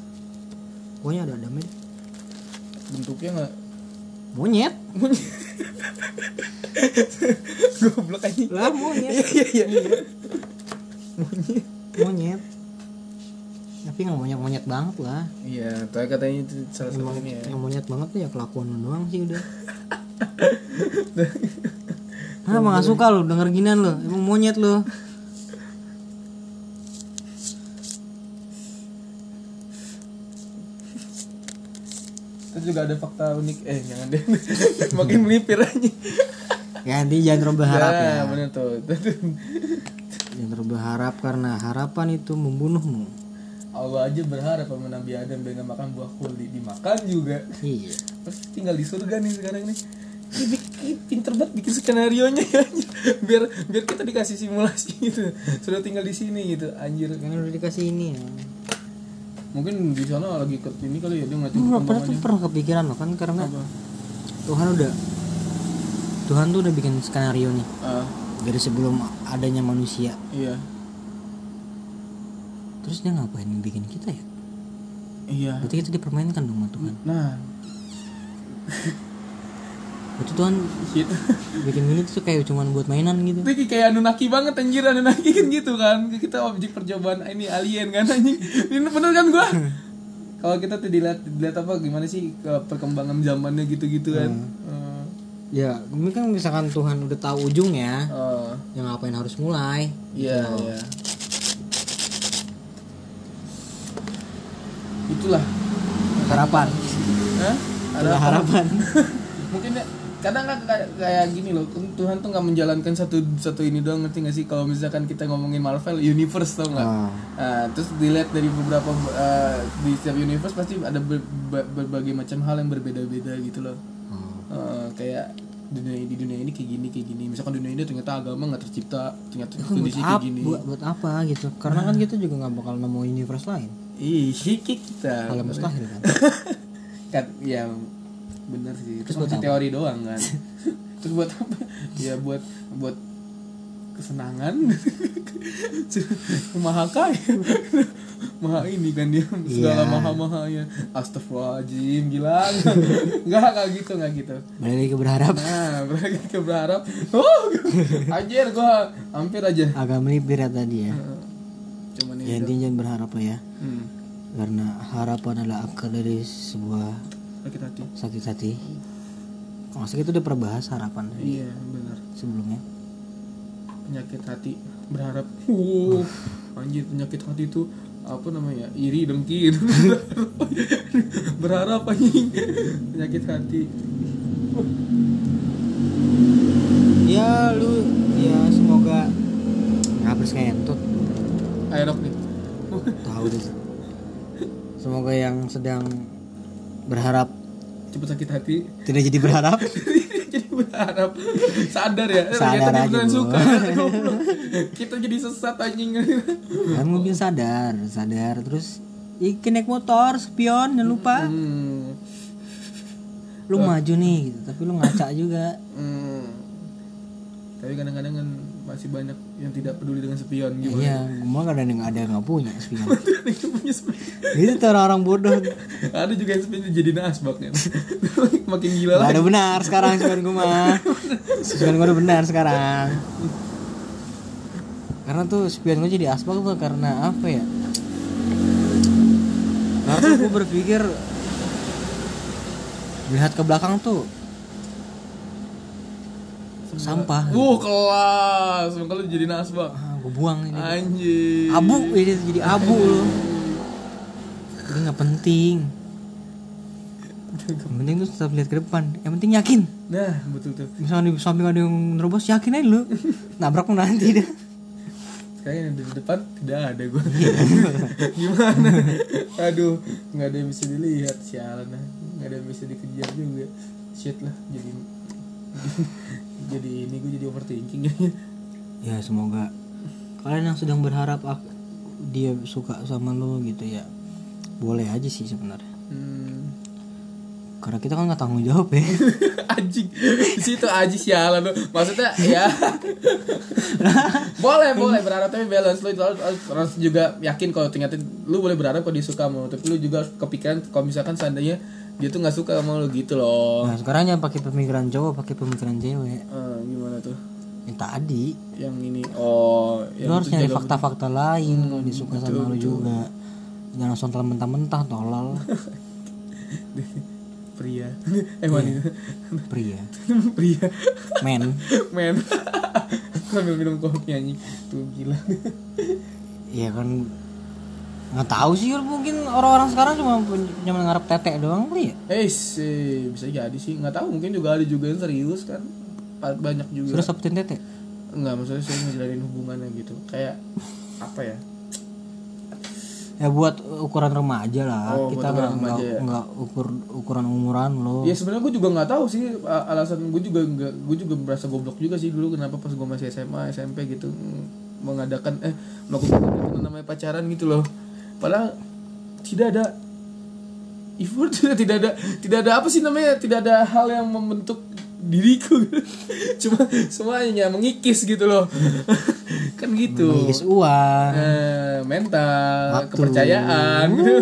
pokoknya ada Adamnya deh. bentuknya nggak? Monyet. Goblok aja lah monyet. Iya iya iya. Monyet. Tapi nggak monyet monyet banget lah. Iya tapi katanya itu salah satu emang ini ya yang monyet banget tuh ya kelakuan lu doang sih udah. Ah, emang gak suka lu? Denger ginian lu. Emang monyet lu juga ada fakta unik. Eh jangan deh. Makin melipir aja. Ganti jangan terlalu berharap ya ya. bener tuh. Jangan terlalu berharap karena harapan itu membunuhmu. Allah aja berharap sama Nabi Adam biar nggak makan buah kuli. Dimakan juga. Iya. Pasti tinggal di surga nih sekarang nih. Pinter banget bikin skenario nya ya. Biar biar kita dikasih simulasi gitu. Sudah tinggal di sini gitu. Anjir. Kan udah dikasih ini ya mungkin di sana lagi ke ini kali ya dia ngeliatin Lu gak pernah tuh pernah kepikiran loh kan karena apa? Tuhan udah Tuhan tuh udah bikin skenario nih. Ah. Dari sebelum adanya manusia. Iya. Terus dia ngapain bikin kita ya? iya. Berarti kita dipermainkan dong sama Tuhan. Nah Berarti Tuhan shit bikin ini tuh kayak cuman buat mainan gitu. Itu kayak Anunnaki banget anjir. Anunnaki kan gitu kan. Kita objek percobaan ini alien kan anjing. Ini bener kan gua? Kalau kita tuh dilihat dilihat apa gimana sih ke perkembangan zamannya gitu-gitu kan? Eh, Ya ini kan misalkan Tuhan udah tahu ujungnya eh, Ya ngapain harus mulai? Iya iya. Itulah. Harapan. Hah? Ada harapan. Mungkin ya kadang kan kayak, gini loh Tuhan tuh nggak menjalankan satu satu ini doang ngerti gak sih? Kalau misalkan kita ngomongin Marvel universe tau nggak? Ah. Nah, terus dilihat dari beberapa eh, di setiap universe pasti ada ber- ber- berbagai macam hal yang berbeda-beda gitu loh. Oh. Eh, kayak dunia di dunia ini kayak gini kayak gini. Misalkan dunia ini ternyata agama nggak tercipta ternyata kondisi kayak gini. buat, buat apa gitu? Karena kan kita juga nggak bakal nemu universe lain. Ih kita. Yang mustahil kan? Kan ya bener sih terus buat teori doang kan? Terus buat apa? Ya buat buat kesenangan. Maha kaya. Maha ini kan dia segala Iya. maha mahanya astagfirullahaladzim gila. Nggak nggak gitu nggak gitu. Balik ke berharap. Nah berarti ke berharap. Oh anjir gua hampir aja. Agak melipir ya tadi ya. Cuman ya intinya jangan berharap lah ya. Hmm. karena harapan adalah akar dari sebuah sakit hati. Sakit hati. Kalau salah kita udah pernah bahas harapan iya benar. Sebelumnya. Penyakit hati berharap. Wow anjir penyakit hati itu apa namanya iri dengki gitu. berharap anjing. Penyakit hati. Ya lu ya semoga ngapres kentut aerok nih. Tahu deh. Semoga yang sedang berharap cepet sakit hati. Tidak jadi berharap? Jadi berharap. Sadar ya. Sadar aja, beneran suka. Kita jadi sesat anjing. Kan gue bilang sadar sadar. Terus Iki naik motor, spion, jangan lupa. Hmm. Lu maju nih gitu, tapi lu ngaca juga. Hmm. tapi kadang-kadang kan masih banyak yang tidak peduli dengan spion gimana Iya, gue kadang yang ada yang gak punya spion. Itu punya spion. Itu tuh orang-orang bodoh. Ada juga yang spion jadi nasbak kan makin gila lagi ada benar sekarang spion gue mah. Spion gue udah benar sekarang. Karena tuh spion gue jadi asbak tuh karena apa ya? Karena gue berpikir Lihat ke belakang tuh Sampah. Wuh kelas. Kalau jadi nasbak ah, Gue buang ini. Anjir Abu ini jadi abu lu Ini gak penting. Yang penting tuh tetap lihat ke depan. Yang penting yakin. Nah betul tuh Misalnya di samping ada yang nerobos yakin aja lu. Nabrak pun nanti dah sekarang yang di depan tidak ada gue gimana? Aduh nggak ada yang bisa dilihat sialan. Nggak ada yang bisa dikejar juga. Shit lah jadi jadi ini gue jadi overthinking. Ya semoga Kalian yang sedang berharap ak- Dia suka sama lu gitu ya Boleh aja sih sebenarnya. Hmm. Karena kita kan gak tanggung jawab ya. Anjing situ aji sialan lu maksudnya ya. Boleh boleh berharap tapi balance lu harus, harus, juga yakin kalau ternyata lu boleh berharap kalau dia suka sama lu tapi lu juga kepikiran kalau misalkan seandainya dia tuh nggak suka sama lu gitu loh. Nah sekarang jangan pakai pemikiran cowok pakai pemikiran cewek Eh, gimana tuh? Yang tadi. Yang ini oh yang harus itu nyari fakta-fakta lain Kalau disuka sama lu juga. Jangan langsung telan mentah-mentah tolol. Pria. Eh wanita Pria. Pria. Men. Men. Sambil minum kopi anjing. Tuh gila. Iya kan nggak tahu sih mungkin orang-orang sekarang cuma pun- cuma ngarep tetek doang kali ya? Eh sih bisa jadi sih. Nggak tahu. Mungkin juga ada juga yang serius kan. Banyak juga. Terus dapetin tetek? Enggak, maksudnya saya ngejalanin hubungannya gitu. Kayak apa ya? ya buat ukuran remaja lah. Oh, kita nggak ukuran nggak ya. nggak ukur ukuran umuran lo. Ya sebenarnya gue juga nggak tahu sih alasan gue juga nggak gue juga merasa goblok juga sih dulu kenapa pas gue masih SMA SMP gitu mm, mengadakan eh melakukan namanya pacaran gitu loh. Padahal tidak ada effort tidak ada tidak ada apa sih namanya? Tidak ada hal yang membentuk diriku. Cuma semuanya mengikis gitu loh. Kan gitu. Mengikis uang. Eh, mental, Waktu. kepercayaan. Gitu.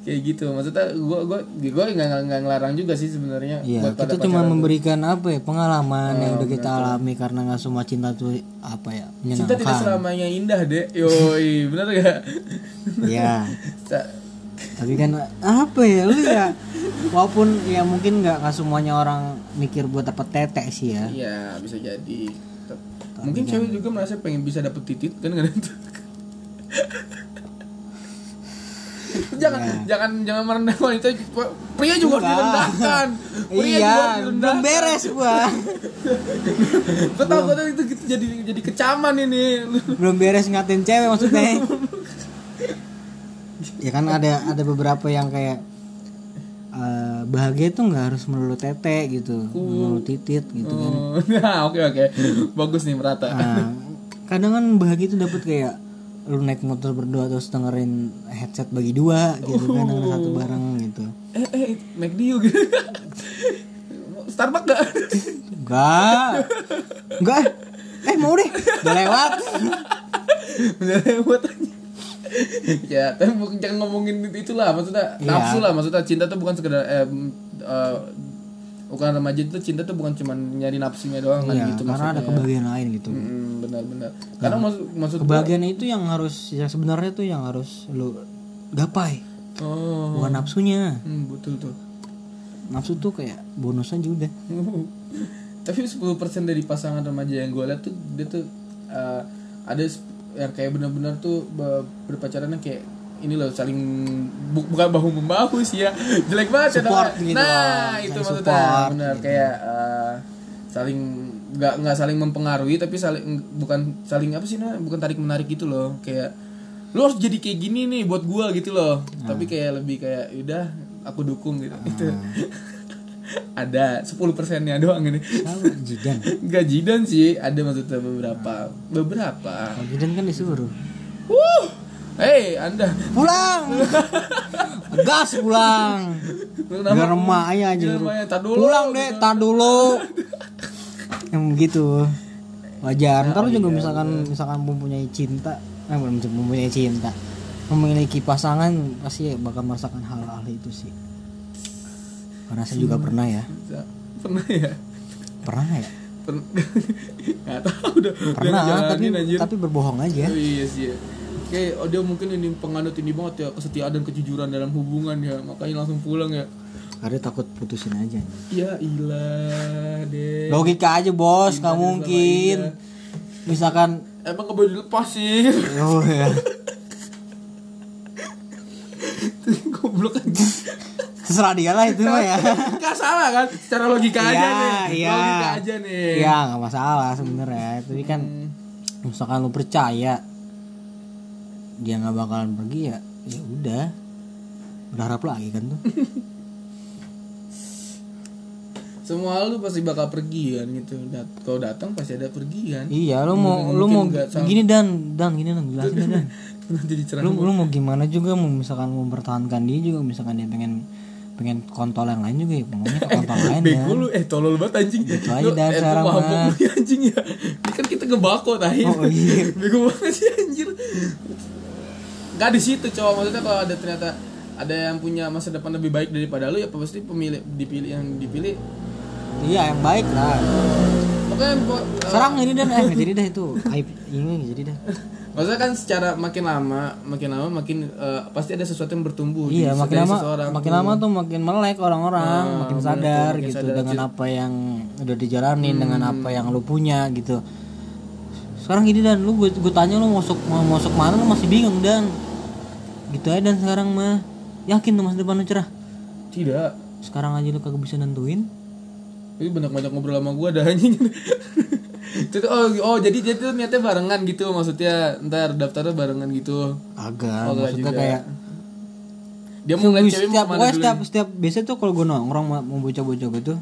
Kayak gitu. Maksudnya gua gua gua nggak nggak ngelarang juga sih sebenarnya Iya, kita cuma memberikan apa ya pengalaman yang Oh, udah kita alami karena nggak semua cinta tuh apa ya Cinta tidak menyenangkan. selamanya indah, Dek. Yoi, benar gak? Iya, Ta- tapi kan apa ya lu ya walaupun ya mungkin nggak nggak semuanya orang mikir buat dapat tetek sih ya. Iya, bisa jadi. Mungkin cewek juga merasa pengen bisa dapet titit kan kadang jangan jangan jangan merendah wanita pria juga harus Enggak. direndahkan. Pria juga Iya, harus belum direndahkan beres gua. Gue tau gue tau itu gitu, jadi jadi kecaman ini. Belum beres ngatain cewek maksudnya. ya kan ada ada beberapa yang kayak eh, bahagia tuh nggak harus melulu tete gitu, melulu titit gitu kan. Oh, nah oke oke. Bagus nih merata. Nah, kadang kan bahagia itu dapat kayak lu naik motor berdua terus dengerin headset bagi dua gitu kan dengan satu bareng gitu. eh eh McD gitu Starbucks gak? Enggak. Enggak. Eh mau deh. Udah lewat. Udah lewat aja ya tapi jangan ngomongin itulah maksudnya Iya. nafsu lah maksudnya cinta tuh bukan sekedar eh, eh, bukan remaja itu cinta tuh bukan cuma nyari nafsunya doang kan Iya, gitu karena ada maksudnya kebahagiaan lain gitu. Mm, benar-benar karena maksud maksud gua- Kebahagiaan itu yang harus yang sebenarnya tuh yang harus lu gapai, oh bukan nafsunya. hmm, betul tuh Nafsu tuh kayak bonus aja udah. tapi 10% dari pasangan remaja yang gue lihat tuh dia tuh uh, ada yang kayak benar-benar tuh be- berpacarannya kayak ini loh saling bu- bukan bahu membahu sih ya jelek banget ya Support namanya. gitu nah loh, itu maksudnya benar gitu. kayak uh, saling nggak nggak saling mempengaruhi tapi saling bukan saling apa sih nah bukan tarik menarik gitu loh kayak lu harus jadi kayak gini nih buat gua gitu loh tapi kayak lebih kayak udah aku dukung gitu itu ada 10 persennya doang ini Jidan. Enggak jidan sih, ada maksudnya beberapa. Beberapa. Kalau Jidan kan disuruh. Wuh. Hei, Anda. Pulang. Gas pulang. Biar emaknya aja. Pulang deh, tar dulu. Yang begitu. Wajar. Ntar lu juga misalkan misalkan mempunyai cinta, eh bukan mempunyai cinta, memiliki pasangan pasti bakal merasakan hal-hal itu sih. Karena saya juga pernah ya. Pernah ya? Pernah ya? Pernah. Enggak tahu udah. Pernah, tapi tapi berbohong aja. Oh, iya sih. Ya. Kayak oh, dia mungkin ini penganut ini banget ya kesetiaan dan kejujuran dalam hubungan ya makanya langsung pulang ya. Karena takut putusin aja. Ya ilah deh. Logika aja bos, nggak mungkin. Misalkan, Emang gak boleh dilepas sih. oh ya, Goblok aja. terserah dia lah itu mah ya. Gak salah kan? Secara logika aja Iya, nih. iya. Logika aja nih. Iya nggak masalah sebenarnya. Tapi kan misalkan lu percaya dia nggak bakalan pergi ya, ya udah berharap lagi kan tuh. Semua lu pasti bakal pergi kan gitu. Dat kalau datang pasti ada pergi kan. iya, lu mau lu mau gini dan dan gini dan jelasin deh, dan. Lu lu mau gimana juga mau misalkan mau mempertahankan dia juga misalkan dia pengen pengen kontol yang lain juga ya ngomongnya ke kontol lain ya. Bego lu eh tolol banget anjing. Gitu aja eh, lu sekarang mabok mah. anjing ya. Ini kan kita ngebako tahi. Oh, iya. Bego banget sih anjir. Gak di situ cowok maksudnya kalau ada ternyata ada yang punya masa depan lebih baik daripada lu ya pasti pemilih dipilih yang dipilih Iya yang baik lah. makanya buat Serang ini dan eh nggak jadi dah itu aib ini nggak jadi dah. Maksudnya kan secara makin lama, makin lama makin eh, pasti ada sesuatu yang bertumbuh Iya di- makin lama seseorang makin tuh. lama tuh makin melek orang-orang, Ah, makin sadar makin gitu sadar. dengan apa yang udah dijalanin, Hmm. dengan apa yang lu punya gitu. Sekarang gini dan lu gue gue tanya lu masuk mau masuk mana lu masih bingung dan gitu aja dan sekarang mah yakin tuh masa depan lu cerah. Tidak. Sekarang aja lu kagak bisa nentuin. Tapi banyak-banyak ngobrol sama gua dah anjing. Oh, oh jadi dia tuh niatnya barengan gitu maksudnya ntar daftarnya barengan gitu. Agak Oh, maksudnya juga. kayak Dia mau ngeliat cewek setiap dulu. setiap setiap biasa tuh kalau gue nongkrong mau bocah-bocah gitu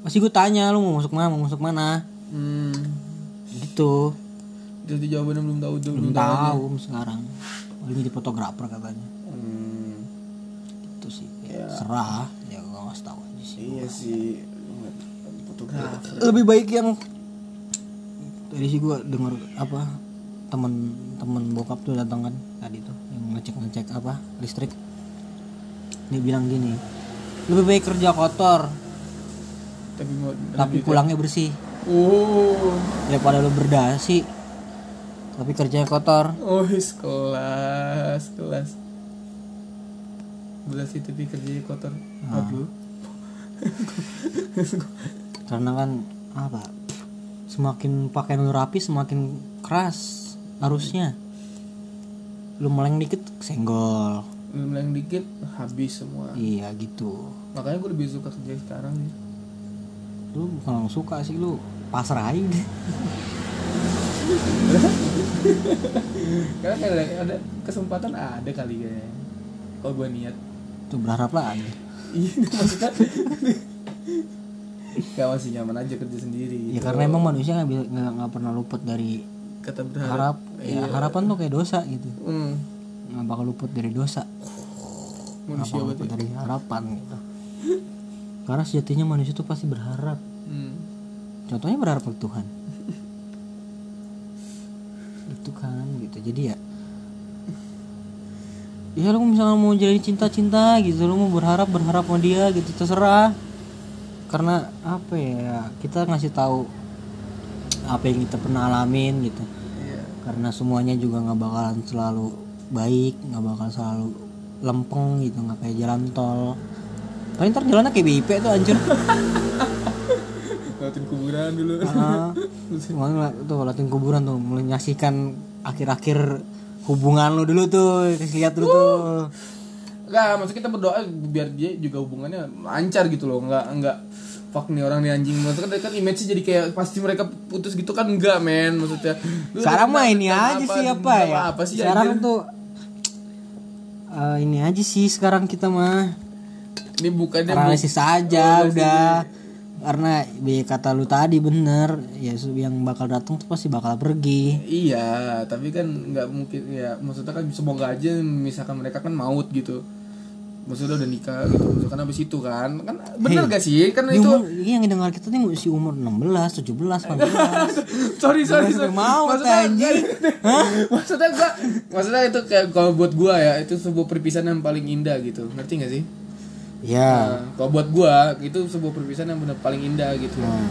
pasti gue tanya lu mau masuk mana mau masuk mana Hmm. gitu Jadi jawabannya belum tahu tuh. belum tahu sekarang lagi jadi fotografer katanya Hmm. itu sih kayak serah ya gue nggak tahu aja sih Iya sih. Fotografer. lebih baik yang tadi sih gue denger apa temen temen bokap tuh datang kan tadi tuh yang ngecek ngecek apa listrik dia bilang gini lebih baik kerja kotor Tapi mau tapi pulangnya bersih Oh. daripada lu berdasi tapi kerjanya kotor Oh, kelas, kelas. Belas itu tapi kerjanya kotor. Ah. Aduh. karena kan apa semakin pakaian lu rapi semakin keras arusnya lu meleng dikit senggol Belum yang dikit habis semua. iya gitu Makanya gue lebih suka kerja sekarang sih. lu kalau suka sih lu pasrah aja deh Karena kayak ada kesempatan ada kali kayaknya. Kalau gue niat. tuh berharap lagi Iya maksudnya. Gak masih nyaman aja kerja sendiri. ya karena emang manusia nggak bisa nggak pernah luput dari kata berharap. harap ya harapan tuh kayak dosa gitu Hmm. nggak bakal luput dari dosa manusia apa berarti dari harapan gitu karena sejatinya manusia itu pasti berharap hmm. contohnya berharap ke Tuhan itu kan gitu. Jadi ya ya lu misalnya mau jadi cinta-cinta gitu lu mau berharap berharap sama dia gitu terserah. Karena apa ya kita ngasih tahu apa yang kita pernah alamin gitu. Iya. karena semuanya juga nggak bakalan selalu baik nggak bakal selalu lempeng gitu nggak kayak jalan tol. Paling ntar jalannya kayak BIP tuh anjir Lewatin kuburan dulu. Ah, Makanya tuh latihan kuburan tuh menyaksikan akhir-akhir hubungan lu dulu tuh kasih lihat dulu tuh. Enggak, maksud kita berdoa biar dia juga hubungannya lancar gitu loh Enggak, enggak Fuck nih orang nih anjing. Maksudnya kan, kan image jadi kayak pasti mereka putus gitu kan? Enggak men Maksudnya. Lu sekarang mah ini aja sih apa ya? apa sih sekarang anjir? tuh eh, ini aja sih sekarang kita mah. Ini bukannya bu- analisis aja udah karena ya kata lu tadi bener ya yang bakal datang tuh pasti bakal pergi Iya, tapi kan nggak mungkin ya maksudnya kan semoga aja misalkan mereka kan maut gitu. Maksudnya udah nikah gitu. Misalkan habis itu kan kan bener gak sih? Kan itu umur, ini yang dengar kita nih masih umur 16, 17, 18 sorry sorry sorry. mau, maksudnya anjing. maksudnya gua maksudnya itu kayak kalau buat gua ya itu sebuah perpisahan yang paling indah gitu. Ngerti gak sih? Ya Nah, kalau buat gua itu sebuah perpisahan yang benar paling indah gitu. Nah,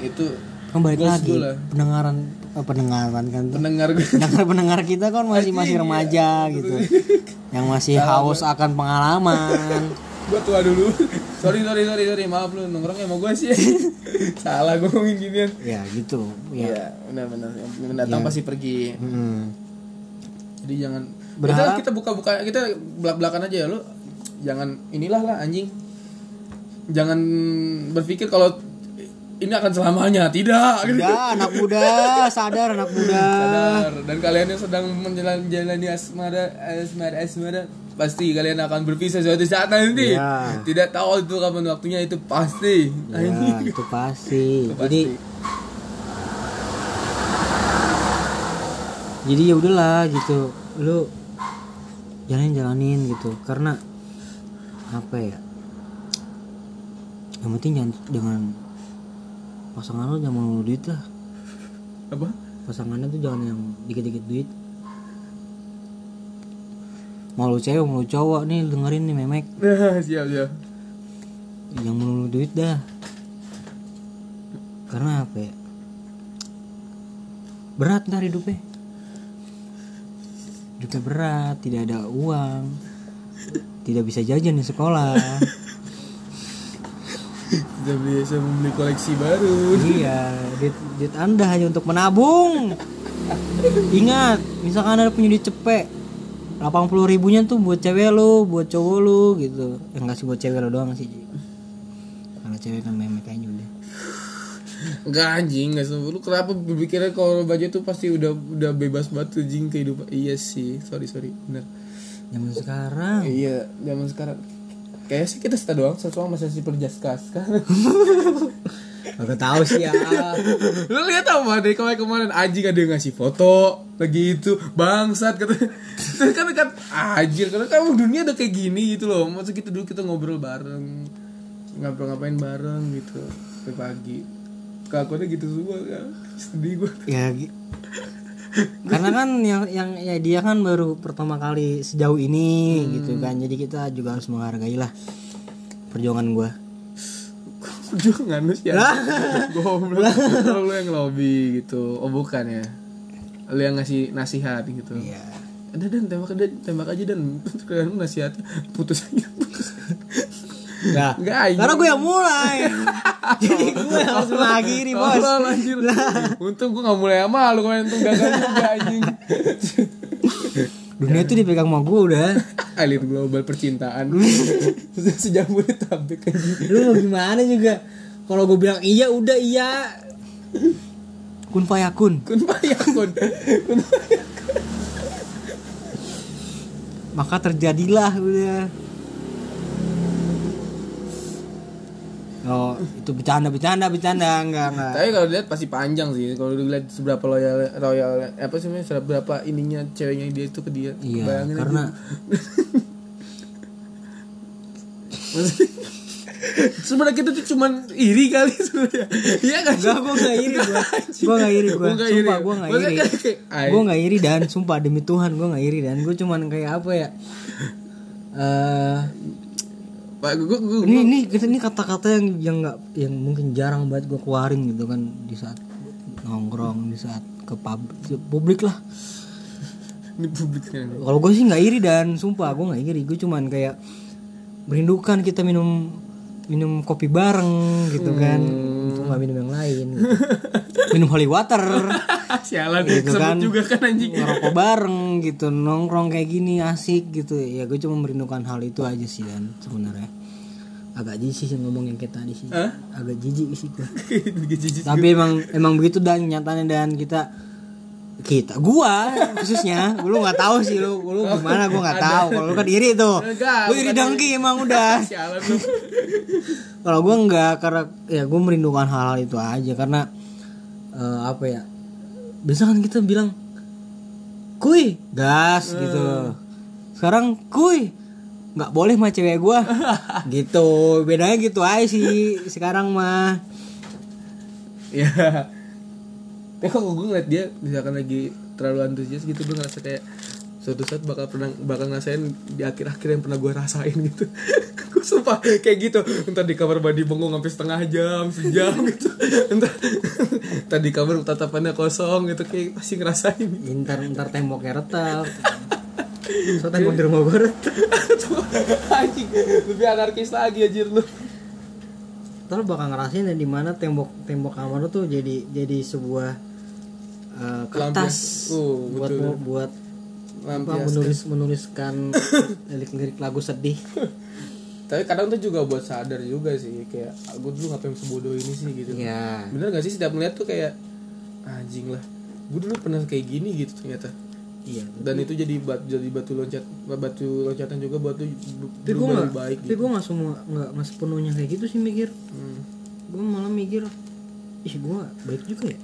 Itu kan balik goals lagi lah. pendengaran eh, pendengaran kan pendengar pendengar pendengar kita kan masih masih remaja gitu yang masih haus akan pengalaman gua tua dulu. sorry sorry sorry sorry maaf lu nongkrong sama gua sih. Salah gua ngomongin ginian. ya gitu ya Iya, benar-benar. Yang mendatang pasti pergi. Hmm. Jadi jangan Berharap- Kita, kita buka-buka kita belak-belakan aja ya lu. Jangan inilah lah anjing. Jangan berpikir kalau ini akan selamanya. Tidak. gitu. Udah anak muda sadar anak muda Sadar. Dan kalian yang sedang menjalani asmara asmara asmara pasti kalian akan berpisah suatu saat nanti. Iya. Tidak tahu itu kapan waktunya itu pasti. ya itu pasti Itu jadi pasti. jadi ya udahlah gitu lu jalanin jalanin gitu karena apa ya? Yang penting jangan jangan pasangan lu jangan mau duit lah. Apa? pasangannya tuh jangan yang dikit-dikit duit. Mau lu cewek mau lu cowok nih dengerin nih memek. Siap siap. yang melulu duit dah. Karena apa ya? Berat ntar hidupnya. Hidupnya berat tidak ada uang tidak bisa jajan di sekolah Tidak bisa membeli koleksi baru. iya duit, duit anda hanya untuk menabung ingat misalkan anda punya duit cepet 80 ribunya tuh buat cewek lu buat cowok lu gitu yang nggak sih buat cewek lu doang sih kalau cewek kan memek aja udah Enggak anjing, enggak semua. Lu kenapa berpikirnya kalau baju tuh pasti udah udah bebas banget tuh jing kehidupan. Iya sih, sorry sorry, bener. Zaman sekarang Iya, zaman sekarang. Kayaknya sih kita setah doang, sesuatu masih si perjaskas kan. Gak tahu sih ya. Lu lihat apa deh kemarin kemarin anjing ada yang ngasih foto lagi itu bangsat kata Terus kan kan anjir karena kan dunia udah kayak gini gitu loh maksud kita dulu kita ngobrol bareng ngobrol ngapain bareng gitu sampai pagi kelakuannya gitu semua kan sedih gue ya karena kan yang yang ya dia kan baru pertama kali sejauh ini gitu kan. Jadi kita juga harus menghargai lah perjuangan gua. perjuangan lu sih ya? Goblok. Kalau lu yang lobby gitu? Oh bukan ya? Lu yang ngasih nasihat gitu. Iya. ada dan tembak aja tembak aja dan. Kalian nasihatnya putus aja putus Nah, anjing. karena gue yang mulai. Jadi gue yang harus mengakhiri bos. Tolol, anjir. Untung gue gak mulai sama lu kemarin untung gagal juga anjing. Dunia itu dipegang sama gue udah. Alir global percintaan. Sejak mulai tabek anjing. Lu mau gimana juga? Kalau gue bilang iya udah iya. Kun fayakun. Kun payakun. Kun Maka terjadilah udah. Oh, itu bercanda, bercanda, bercanda, enggak, enggak. Tapi kalau dilihat pasti panjang sih. Kalau dilihat seberapa loyal royal apa sih seberapa ininya ceweknya dia itu ke dia. Iya, Bayangin karena sebenarnya kita tuh cuman iri kali sebenarnya. Iya kan Enggak, gue gak iri gue Gue gak iri gue Gua nggak iri. Sumpah gue gak iri. Gue gak iri dan. Sumpah demi Tuhan gue gak iri Dan. Gue cuman kayak apa ya? Eh pak gue gue ini ini ini kata-kata yang yang nggak yang mungkin jarang banget gue keluarin gitu kan di saat nongkrong di saat ke pub publik lah. Ini publik kan. Kalau gue sih nggak iri dan. Sumpah gue nggak iri. Gue cuman kayak merindukan kita minum minum kopi bareng gitu kan. Untuk nggak minum yang lain gitu. minum holy water sialan. Gitu kan. juga kan anjing. Ngerokok bareng gitu nongkrong kayak gini asik gitu. Ya gue cuma merindukan hal itu aja sih dan sebenarnya. Agak jijik sih ngomong yang kayak tadi sih. Hah? agak jijik sih gue tapi emang emang begitu dan nyatanya dan kita kita gua khususnya. Lu nggak tahu sih lu lu gimana gua nggak tahu. Kalau lu kan iri tuh. Enggak, lu iri dengki emang udah. Kalau gua nggak karena ya gua merindukan hal-hal itu aja. Karena eh, apa ya biasa kan kita bilang kuy gas gitu. Sekarang kuy nggak boleh mah cewek gua. Gitu. Bedanya gitu aja sih sekarang mah. Ya tapi kalau gue ngeliat dia misalkan lagi terlalu antusias gitu gue ngerasa kayak suatu saat bakal pernah bakal ngerasain di akhir-akhir yang pernah gue rasain gitu. Gue sumpah kayak gitu. Entar di kamar mandi bengong sampai setengah jam sejam gitu. Entar entar di kamar tatapannya kosong gitu kayak pasti ngerasain. Ntar ntar temboknya retak. So tembok di rumah gue retak. Anjing lebih anarkis lagi anjir lu. Ntar bakal ngerasain ya di mana tembok tembok kamar lu tuh jadi jadi sebuah eh, kertas Oh, buat betul. buat apa, menulis menuliskan lirik-lirik lagu sedih. Tapi kadang tuh juga buat sadar juga sih kayak gue dulu ngapain sebodoh ini sih gitu. Ya bener gak sih setiap melihat tuh kayak anjing lah gue dulu pernah kayak gini gitu ternyata. Iya dan itu jadi batu jadi batu loncat batu loncatan juga buat tuh tapi gue lebih baik tapi gitu. gue nggak semua nggak nggak sepenuhnya kayak gitu sih mikir. Hmm. gue malah mikir ih gue baik juga ya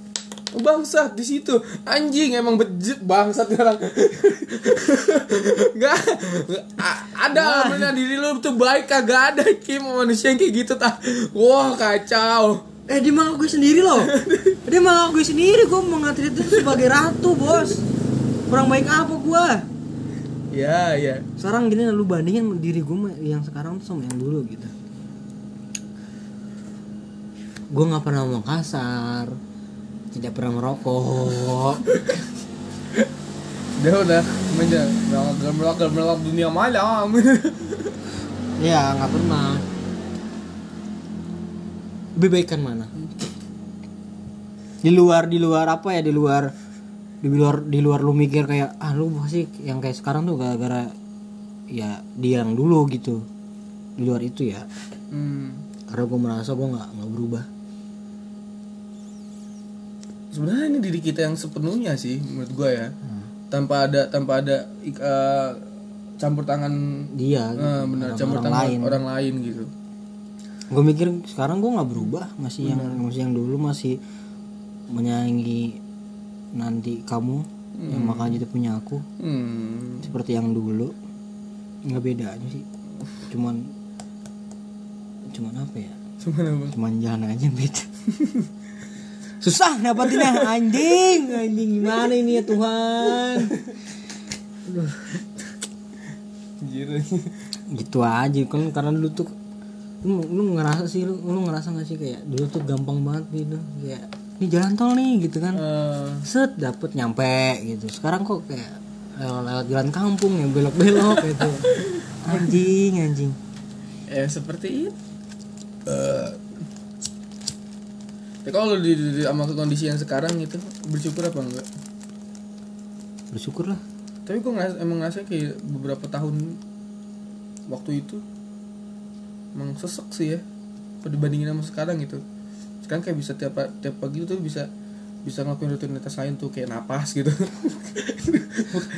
bangsat di situ. Anjing emang bejek bangsat orang. Nggak ada mana diri lu tuh baik kagak ada. Kim manusia yang kayak gitu tak wah kacau. Eh dia mengaku sendiri loh. Dia mengaku sendiri gue mengatur itu sebagai ratu bos. Kurang baik apa gue ya ya. Sekarang gini lu bandingin diri gue yang sekarang tuh sama yang dulu gitu. Gue nggak pernah mau kasar tidak pernah merokok. Dia udah menjadi melak melak melak dunia malam. Ya nggak pernah. Lebih baik kan mana? Di luar di luar apa ya? Di luar di luar di luar lu mikir kayak ah lu pasti yang kayak sekarang tuh gara-gara ya dia yang dulu gitu. Di luar itu ya. Hmm. karena gue merasa gue nggak nggak berubah sebenarnya ini diri kita yang sepenuhnya sih menurut gue ya. Tanpa ada tanpa ada eh, campur tangan dia gitu. eh, benar orang- campur orang tangan lain. orang lain gitu. Gue mikir sekarang gue nggak berubah masih yang masih yang dulu masih menyayangi nanti kamu yang makanya itu punya aku. Hmm. seperti yang dulu nggak beda aja sih. Cuman cuman apa ya? Cuman apa? Cuman jalan aja beda susah dapatinnya. Anjing anjing. Gimana ini ya Tuhan? Gitu aja kan. Karena dulu tuh lu, lu ngerasa sih lu, lu ngerasa gak sih kayak dulu tuh gampang banget gitu kayak ini jalan tol nih gitu kan. Eh, set dapet nyampe gitu. Sekarang kok kayak lewat, lewat jalan kampung yang belok-belok gitu. Anjing anjing. Ya seperti itu. Eh, ya kalau di, di, di- sama kondisi yang sekarang itu bersyukur apa enggak? Bersyukur lah tapi gue ngerasa, emang ngerasa kayak beberapa tahun waktu itu emang sesek sih ya kalau dibandingin sama sekarang gitu. Sekarang kayak bisa tiap tiap pagi tuh bisa bisa ngelakuin rutinitas lain tuh kayak napas gitu.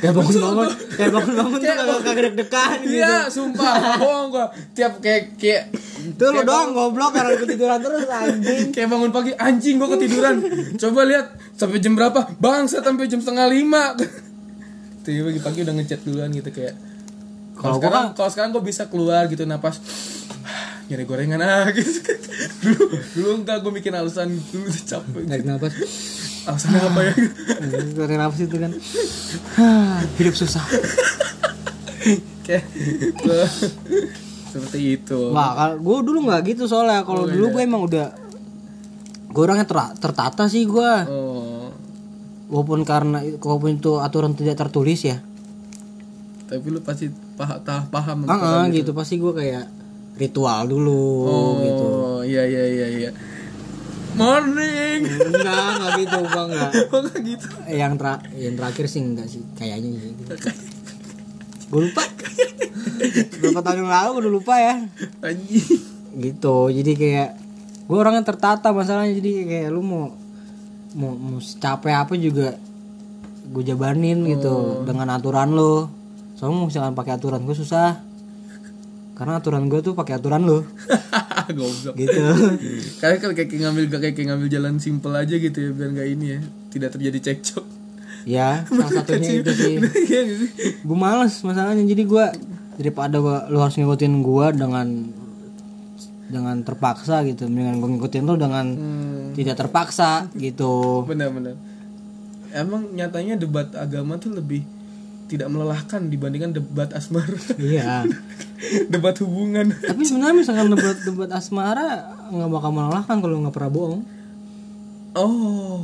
Kayak bangun bangun kayak bangun bangun tuh kagak kagak deg-degan gitu. Iya sumpah bohong gue tiap kayak kayak tuh lu doang goblok karena ketiduran terus anjing. Kayak bangun pagi anjing gue ketiduran. Coba lihat sampai jam berapa? Bangsa sampai jam setengah lima. Tuh pagi pagi udah ngechat duluan gitu kayak. Kalau gua sekarang kalau sekarang gue bisa keluar gitu napas nyari gorengan ah gitu dulu dulu enggak gue bikin alasan dulu capek Tarik nafas. alasan apa ya Tarik nafas itu kan. Hah, Hidup susah. kayak seperti itu Wah, gue dulu nggak gitu soalnya. Kalau Oh, dulu iya. gue emang udah gue orangnya ter- tertata sih gue. oh Walaupun karena walaupun itu aturan tidak tertulis ya. tapi lu pasti paham paham Ah, ah, gitu pasti gue kayak ritual dulu gitu. oh iya iya iya iya morning Enggak, enggak gitu, gua enggak. oh enggak gitu Yang tra- yang terakhir sih enggak sih, kayaknya sih. Gue lupa. Berapa tahun yang lalu gue udah lupa ya. anjing Gitu. Jadi kayak gue orangnya tertata masalahnya jadi kayak lu mau mau, mau capek apa juga gue jabanin gitu dengan aturan lo. Soalnya misalkan pakai aturan gue susah. Karena aturan gue tuh pakai aturan lo. goblok. Gitu. kayak kayak kayak ngambil kayak kayak ngambil jalan simpel aja gitu ya biar nggak ini ya tidak terjadi cekcok. Ya, salah satunya itu sih. Iya gue males masalahnya jadi gue daripada gua, lu harus ngikutin gue dengan dengan terpaksa gitu. Dengan gue ngikutin lu dengan Hmm, tidak terpaksa gitu. Benar-benar emang nyatanya debat agama tuh lebih tidak melelahkan dibandingkan debat asmara. Iya. Debat hubungan. Tapi sebenarnya misalkan debat debat asmara nggak bakal melelahkan kalau nggak pernah bohong. Oh.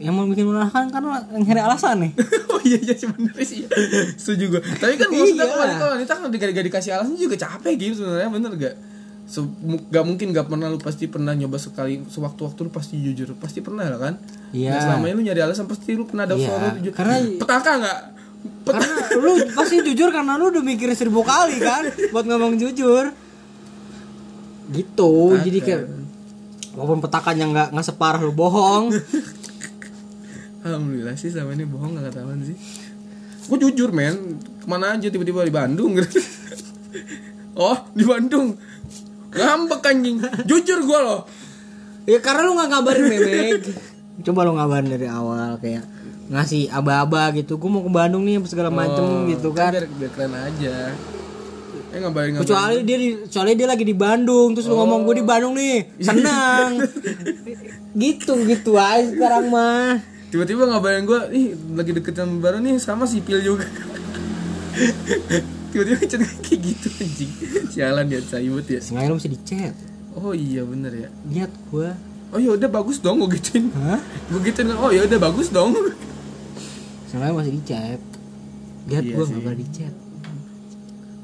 Yang mau bikin melelahkan karena nyari alasan nih. Oh iya iya sebenarnya sih. Setuju gue tapi kan maksudnya Iya. kalau kalau wanita kan gak, gak dikasih alasan juga capek gitu sebenarnya bener gak Se- mu- gak mungkin gak pernah lu pasti pernah nyoba sekali sewaktu-waktu lu pasti jujur pasti pernah lah kan? Iya. Nah, selama ini lu nyari alasan pasti lu pernah ada Iya, suara jujur karena- petaka Peta- karena lu pasti jujur karena lu udah mikir seribu kali kan? Buat ngomong jujur. Gitu. Jadi kayak walaupun petakannya nggak nggak separah lu bohong. Alhamdulillah sih selama ini bohong gak ketahuan sih. Gue jujur men. Ke mana aja tiba-tiba di Bandung gitu. Oh di Bandung. Ngambek anjing. Jujur gue loh. Ya karena lu gak ngabarin Memek Coba lu ngabarin dari awal kayak ngasih aba-aba gitu. Gue mau ke Bandung nih segala macem gitu kan biar, biar keren aja. Eh ngabarin ngabarin Kecuali dia di, kecuali dia lagi di Bandung Terus lu ngomong gue di Bandung nih Senang. Gitu gitu aja sekarang mah. Tiba-tiba ngabarin gue ih lagi deket sama baru nih sama sipil juga. Tiba-tiba chat kayak gitu anjing. Sialan ya sayut ya Sengaja lu mesti di chat. Oh iya bener ya. Lihat gue oh ya udah bagus dong gue gituin. Hah? gue gituin. Oh ya udah bagus dong. Sengaja masih di chat. Lihat Iya gue sih. gak pernah di chat.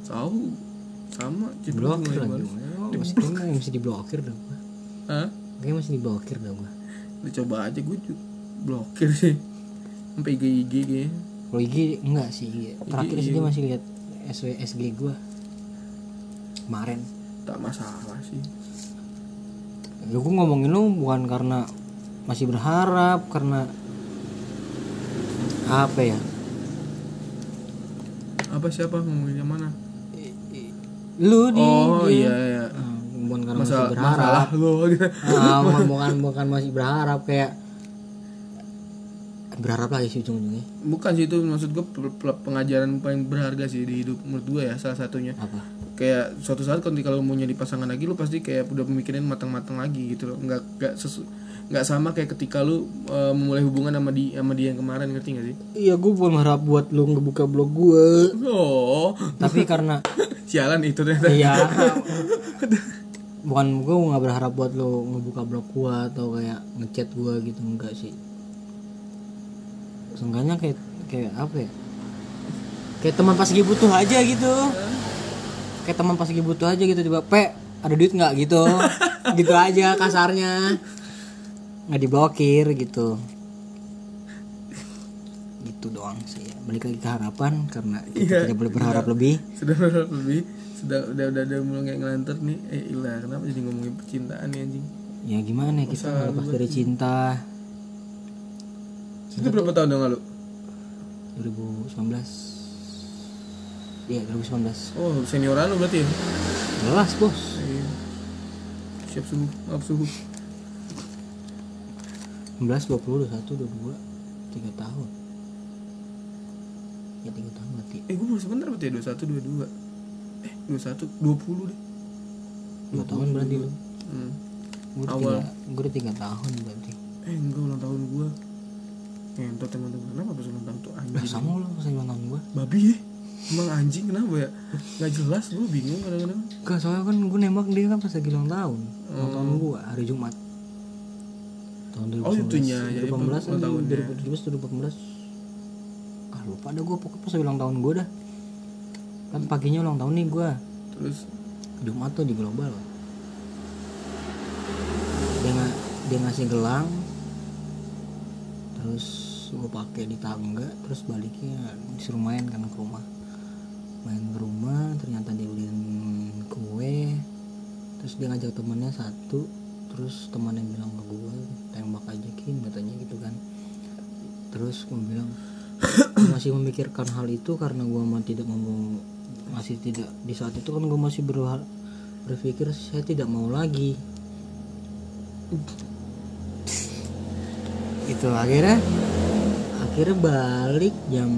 Tahu. Sama chat Blokir gue lagi. gue Mesti, kayaknya mesti diblokir dah gue Hah? Kayaknya masih diblokir dah gue Udah coba aja gue blokir sih. Sampai IG IG kayaknya. Kalau IG enggak sih Terakhir sih dia masih lihat SW SG gue Kemarin. Tak masalah sih Ya gue ngomongin lu bukan karena masih berharap karena apa ya? apa siapa ngomongin yang mana Lu di oh di- iya iya Ah, bukan karena masalah masih berharap. masalah lo gitu Ah, bukan, bukan masih berharap kayak berharap lagi sih ujung-ujungnya. bukan sih itu maksud gue pe- pe- pengajaran paling berharga sih di hidup menurut gue ya salah satunya Apa? Kayak suatu saat ketika lo mau jadi pasangan lagi lo pasti kayak udah mikirin matang-matang lagi gitu loh nggak nggak sesu nggak sama kayak ketika lo uh, memulai hubungan sama di sama dia yang kemarin ngerti gak sih Iya, gue bukan berharap buat lu ngebuka blog gue. oh Tapi karena sialan itu ternyata iya bukan gue nggak berharap buat lu ngebuka blog gue atau kayak ngechat gue gitu enggak sih. Seenggaknya kayak kayak apa ya? Kayak teman pas lagi butuh aja gitu. Kayak teman pas lagi butuh aja gitu tiba pe ada duit nggak? gitu. Gitu aja kasarnya. Nggak diblokir gitu. Gitu doang sih ya. balik lagi ke harapan karena kita Iya, tidak boleh berharap lebih. Sudah berharap lebih. Sudah udah udah udah mulai ngelantur nih. Eh ilah kenapa jadi ngomongin percintaan nih anjing? Ya gimana ya, kita lepas dari cinta. Itu berapa tahun yang lalu? 2019 iya 2019 oh senioran lu berarti ya? Jelas bos. Iya. siap subuh maaf subuh. 19 20 21 22 3 tahun. Ya 3 tahun berarti. Eh gue baru sebentar berarti ya 21 22 eh 21 20 deh. Dua tahun berarti lu Hmm. gue udah tiga gue udah tiga tahun berarti. Eh enggak ulang tahun gua. Ngentot teman-teman. Kenapa pas ulang tahun tuh anjing? sama lu pas ulang tahun gue Babi ya? Emang anjing kenapa ya? Gak jelas gua bingung kadang-kadang. Gak soalnya kan gue nembak dia kan pas lagi ulang tahun Ulang tahun Hmm. gue hari Jumat Tahun 2019 Oh, itunya, ya, 2018 ulang kan tahunnya. 2017 2018 Ah lupa dah gue pokoknya pas ulang tahun gue dah Kan paginya ulang tahun nih gue Terus Jumat tuh di global Dia, nga, dia ngasih gelang Terus gue pakai di tangga Terus baliknya disuruh main kan ke rumah Main ke rumah ternyata dia beliin kue. Terus dia ngajak temennya satu Terus temannya bilang ke gue Tembak aja Kin katanya gitu kan. Terus gue bilang "Gua masih memikirkan hal itu karena gue tidak mau masih tidak di saat itu kan gue masih berha- berpikir saya tidak mau lagi. Itu akhirnya akhirnya balik jam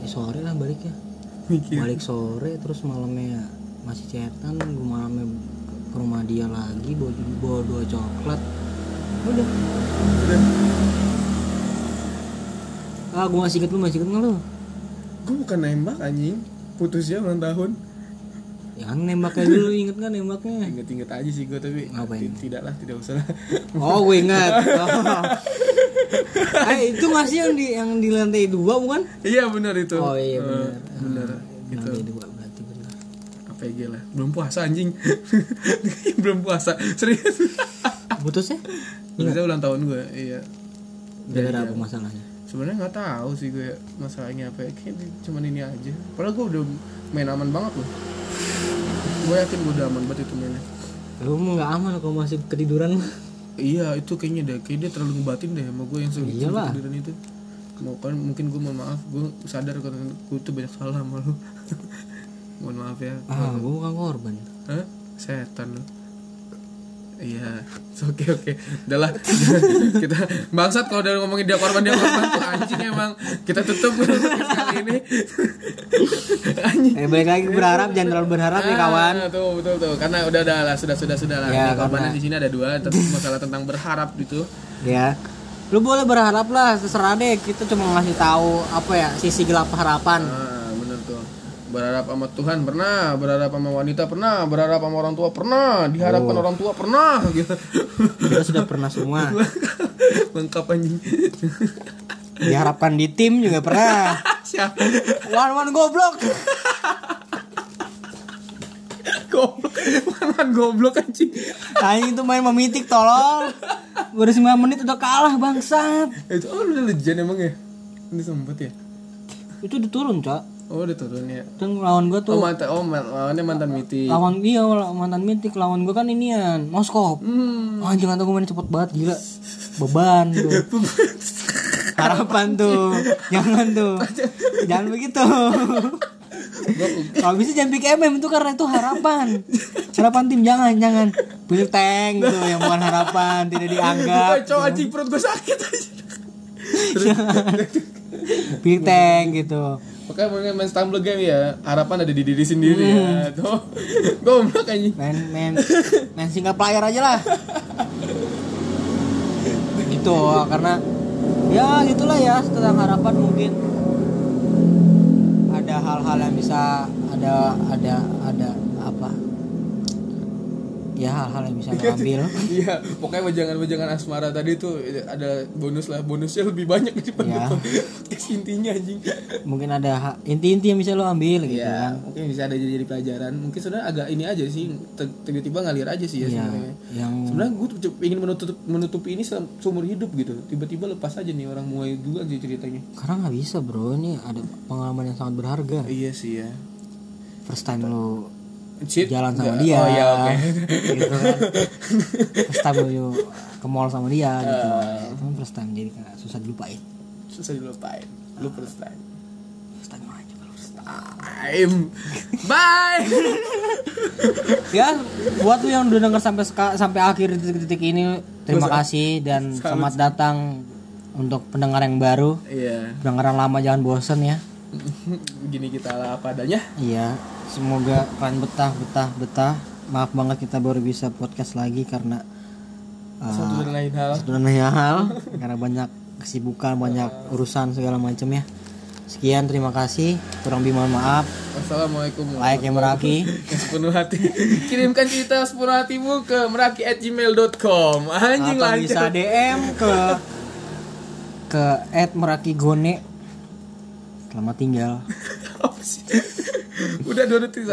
eh, sore lah balik ya mikir. balik sore terus malamnya masih chatan gue malamnya ke rumah dia lagi bawa, bawa dua coklat udah Udah. ah gue masih inget lu masih inget nggak lu Gua bukan nembak anjing. Putusnya ulang tahun. ya kan nembaknya dulu inget kan nembaknya Ingat-ingat aja sih gua tapi Ngapain? ti- tidak lah, tidak usah lah. oh gue ingat oh. eh itu nggak sih yang di yang di lantai dua bukan iya benar itu. oh iya Eh, benar benar. Itu lantai dua berarti benar APG lah. Belum puasa anjing. Belum puasa. Serius. putus ya Putusnya ulang tahun gue. Iya. gara-gara apa masalahnya Sebenarnya nggak tahu sih gue masalahnya apa. ya. Kayaknya cuman ini aja. Padahal gue udah main aman banget loh. Gue yakin gue udah aman banget itu mainnya. lu nggak aman kalau masih ketiduran Iya itu kayaknya deh, kayak dia terlalu ngebatin deh sama gue yang sering Iyalah. ketiduran itu. Mau kan mungkin gue mohon maaf, gue sadar kalau gue tuh banyak salah sama lu. mohon maaf ya. ah gue bukan korban Hah? Setan lu. Iya, oke oke. Udahlah. kita bangsat kalau udah ngomongin dia korban dia korban tuh anjing emang. Kita tutup kali ini. anjing. eh balik lagi berharap jangan terlalu berharap ya kawan Ah, tuh betul tuh. Karena udah udah lah, sudah sudah sudah lah. Ya, korbannya karena- di sini ada dua, tapi masalah tentang berharap gitu. ya lu boleh berharap lah terserah deh kita cuma ngasih tahu apa ya sisi gelap harapan Ah. Berharap sama Tuhan pernah, berharap sama wanita pernah, berharap sama orang tua pernah, diharapkan Oh. orang tua pernah gitu. kita sudah pernah semua Lengkap anjing. diharapkan di tim juga pernah Siapa? one one goblok Goblok. Mana goblok anjing. Anjing itu main memitik tolong Baru 9 menit udah kalah bangsat Itu oh lu legend emang ya? Ini sempet ya? Itu diturun cak Oh turun ya. Dan lawan gua Oh tuh mantan oh man- lawannya mantan miti. Lawan dia mantan mitik Lawan gua kan inian Moskop Hmm. Anjing atau gue main cepet banget gila. Beban tuh Harapan tuh. Jangan tuh. Jangan begitu. Kalau bisa jangan pick MM itu karena itu harapan. Harapan tim jangan jangan. Pilih tank tuh yang bukan harapan Tidak dianggap. Cowok anjing perut gue sakit aja. Pilih tank gitu Makanya main, main stumble game ya, harapan ada di diri sendiri ya. Tuh. Goblok anjing. main main main single player aja lah gitu karena ya gitulah ya tentang harapan mungkin ada hal-hal yang bisa ada ada ada ya hal-hal yang bisa lo ambil Iya, pokoknya wejangan-wejangan asmara tadi tuh ada bonus lah, bonusnya lebih banyak daripada Ya. intinya anjing. mungkin ada inti-inti yang bisa lo ambil gitu Iya, kan mungkin bisa ada jadi, jadi pelajaran. Mungkin sebenarnya agak ini aja sih, tiba-tiba ngalir aja sih ya Iya, sebenarnya. yang Sebenarnya gue ingin menutup menutupi ini se- seumur hidup gitu. Tiba-tiba lepas aja nih orang mulai duluan sih ceritanya. karena nggak bisa bro ini ada pengalaman yang sangat berharga Iya sih ya. first time lo Cheat? jalan sama Nggak. dia Oh iya oke. gitu kan first time lu ke mall sama dia gitu Ah. Cuman first time jadi kayak susah dilupain Susah dilupain. Lu first time. first time aja kalau first time. Bye. ya buat lu yang udah denger sampai sampai akhir titik-titik ini terima kasih dan selamat datang untuk pendengar yang baru Iya. pendengar yang lama jangan bosen ya Begini kita apa adanya. iya semoga kalian betah betah betah maaf banget kita baru bisa podcast lagi karena uh, Satu dan lain hal. satu dan lain hal karena banyak kesibukan banyak urusan segala macam ya sekian terima kasih kurang lebih mohon maaf Wassalamualaikum. like yang meraki Yang sepenuh hati. Kirimkan cerita sepenuh hatimu ke meraki@gmail.com. Anjing atau bisa. DM ke ke @merakigone selamat tinggal Udah dua detik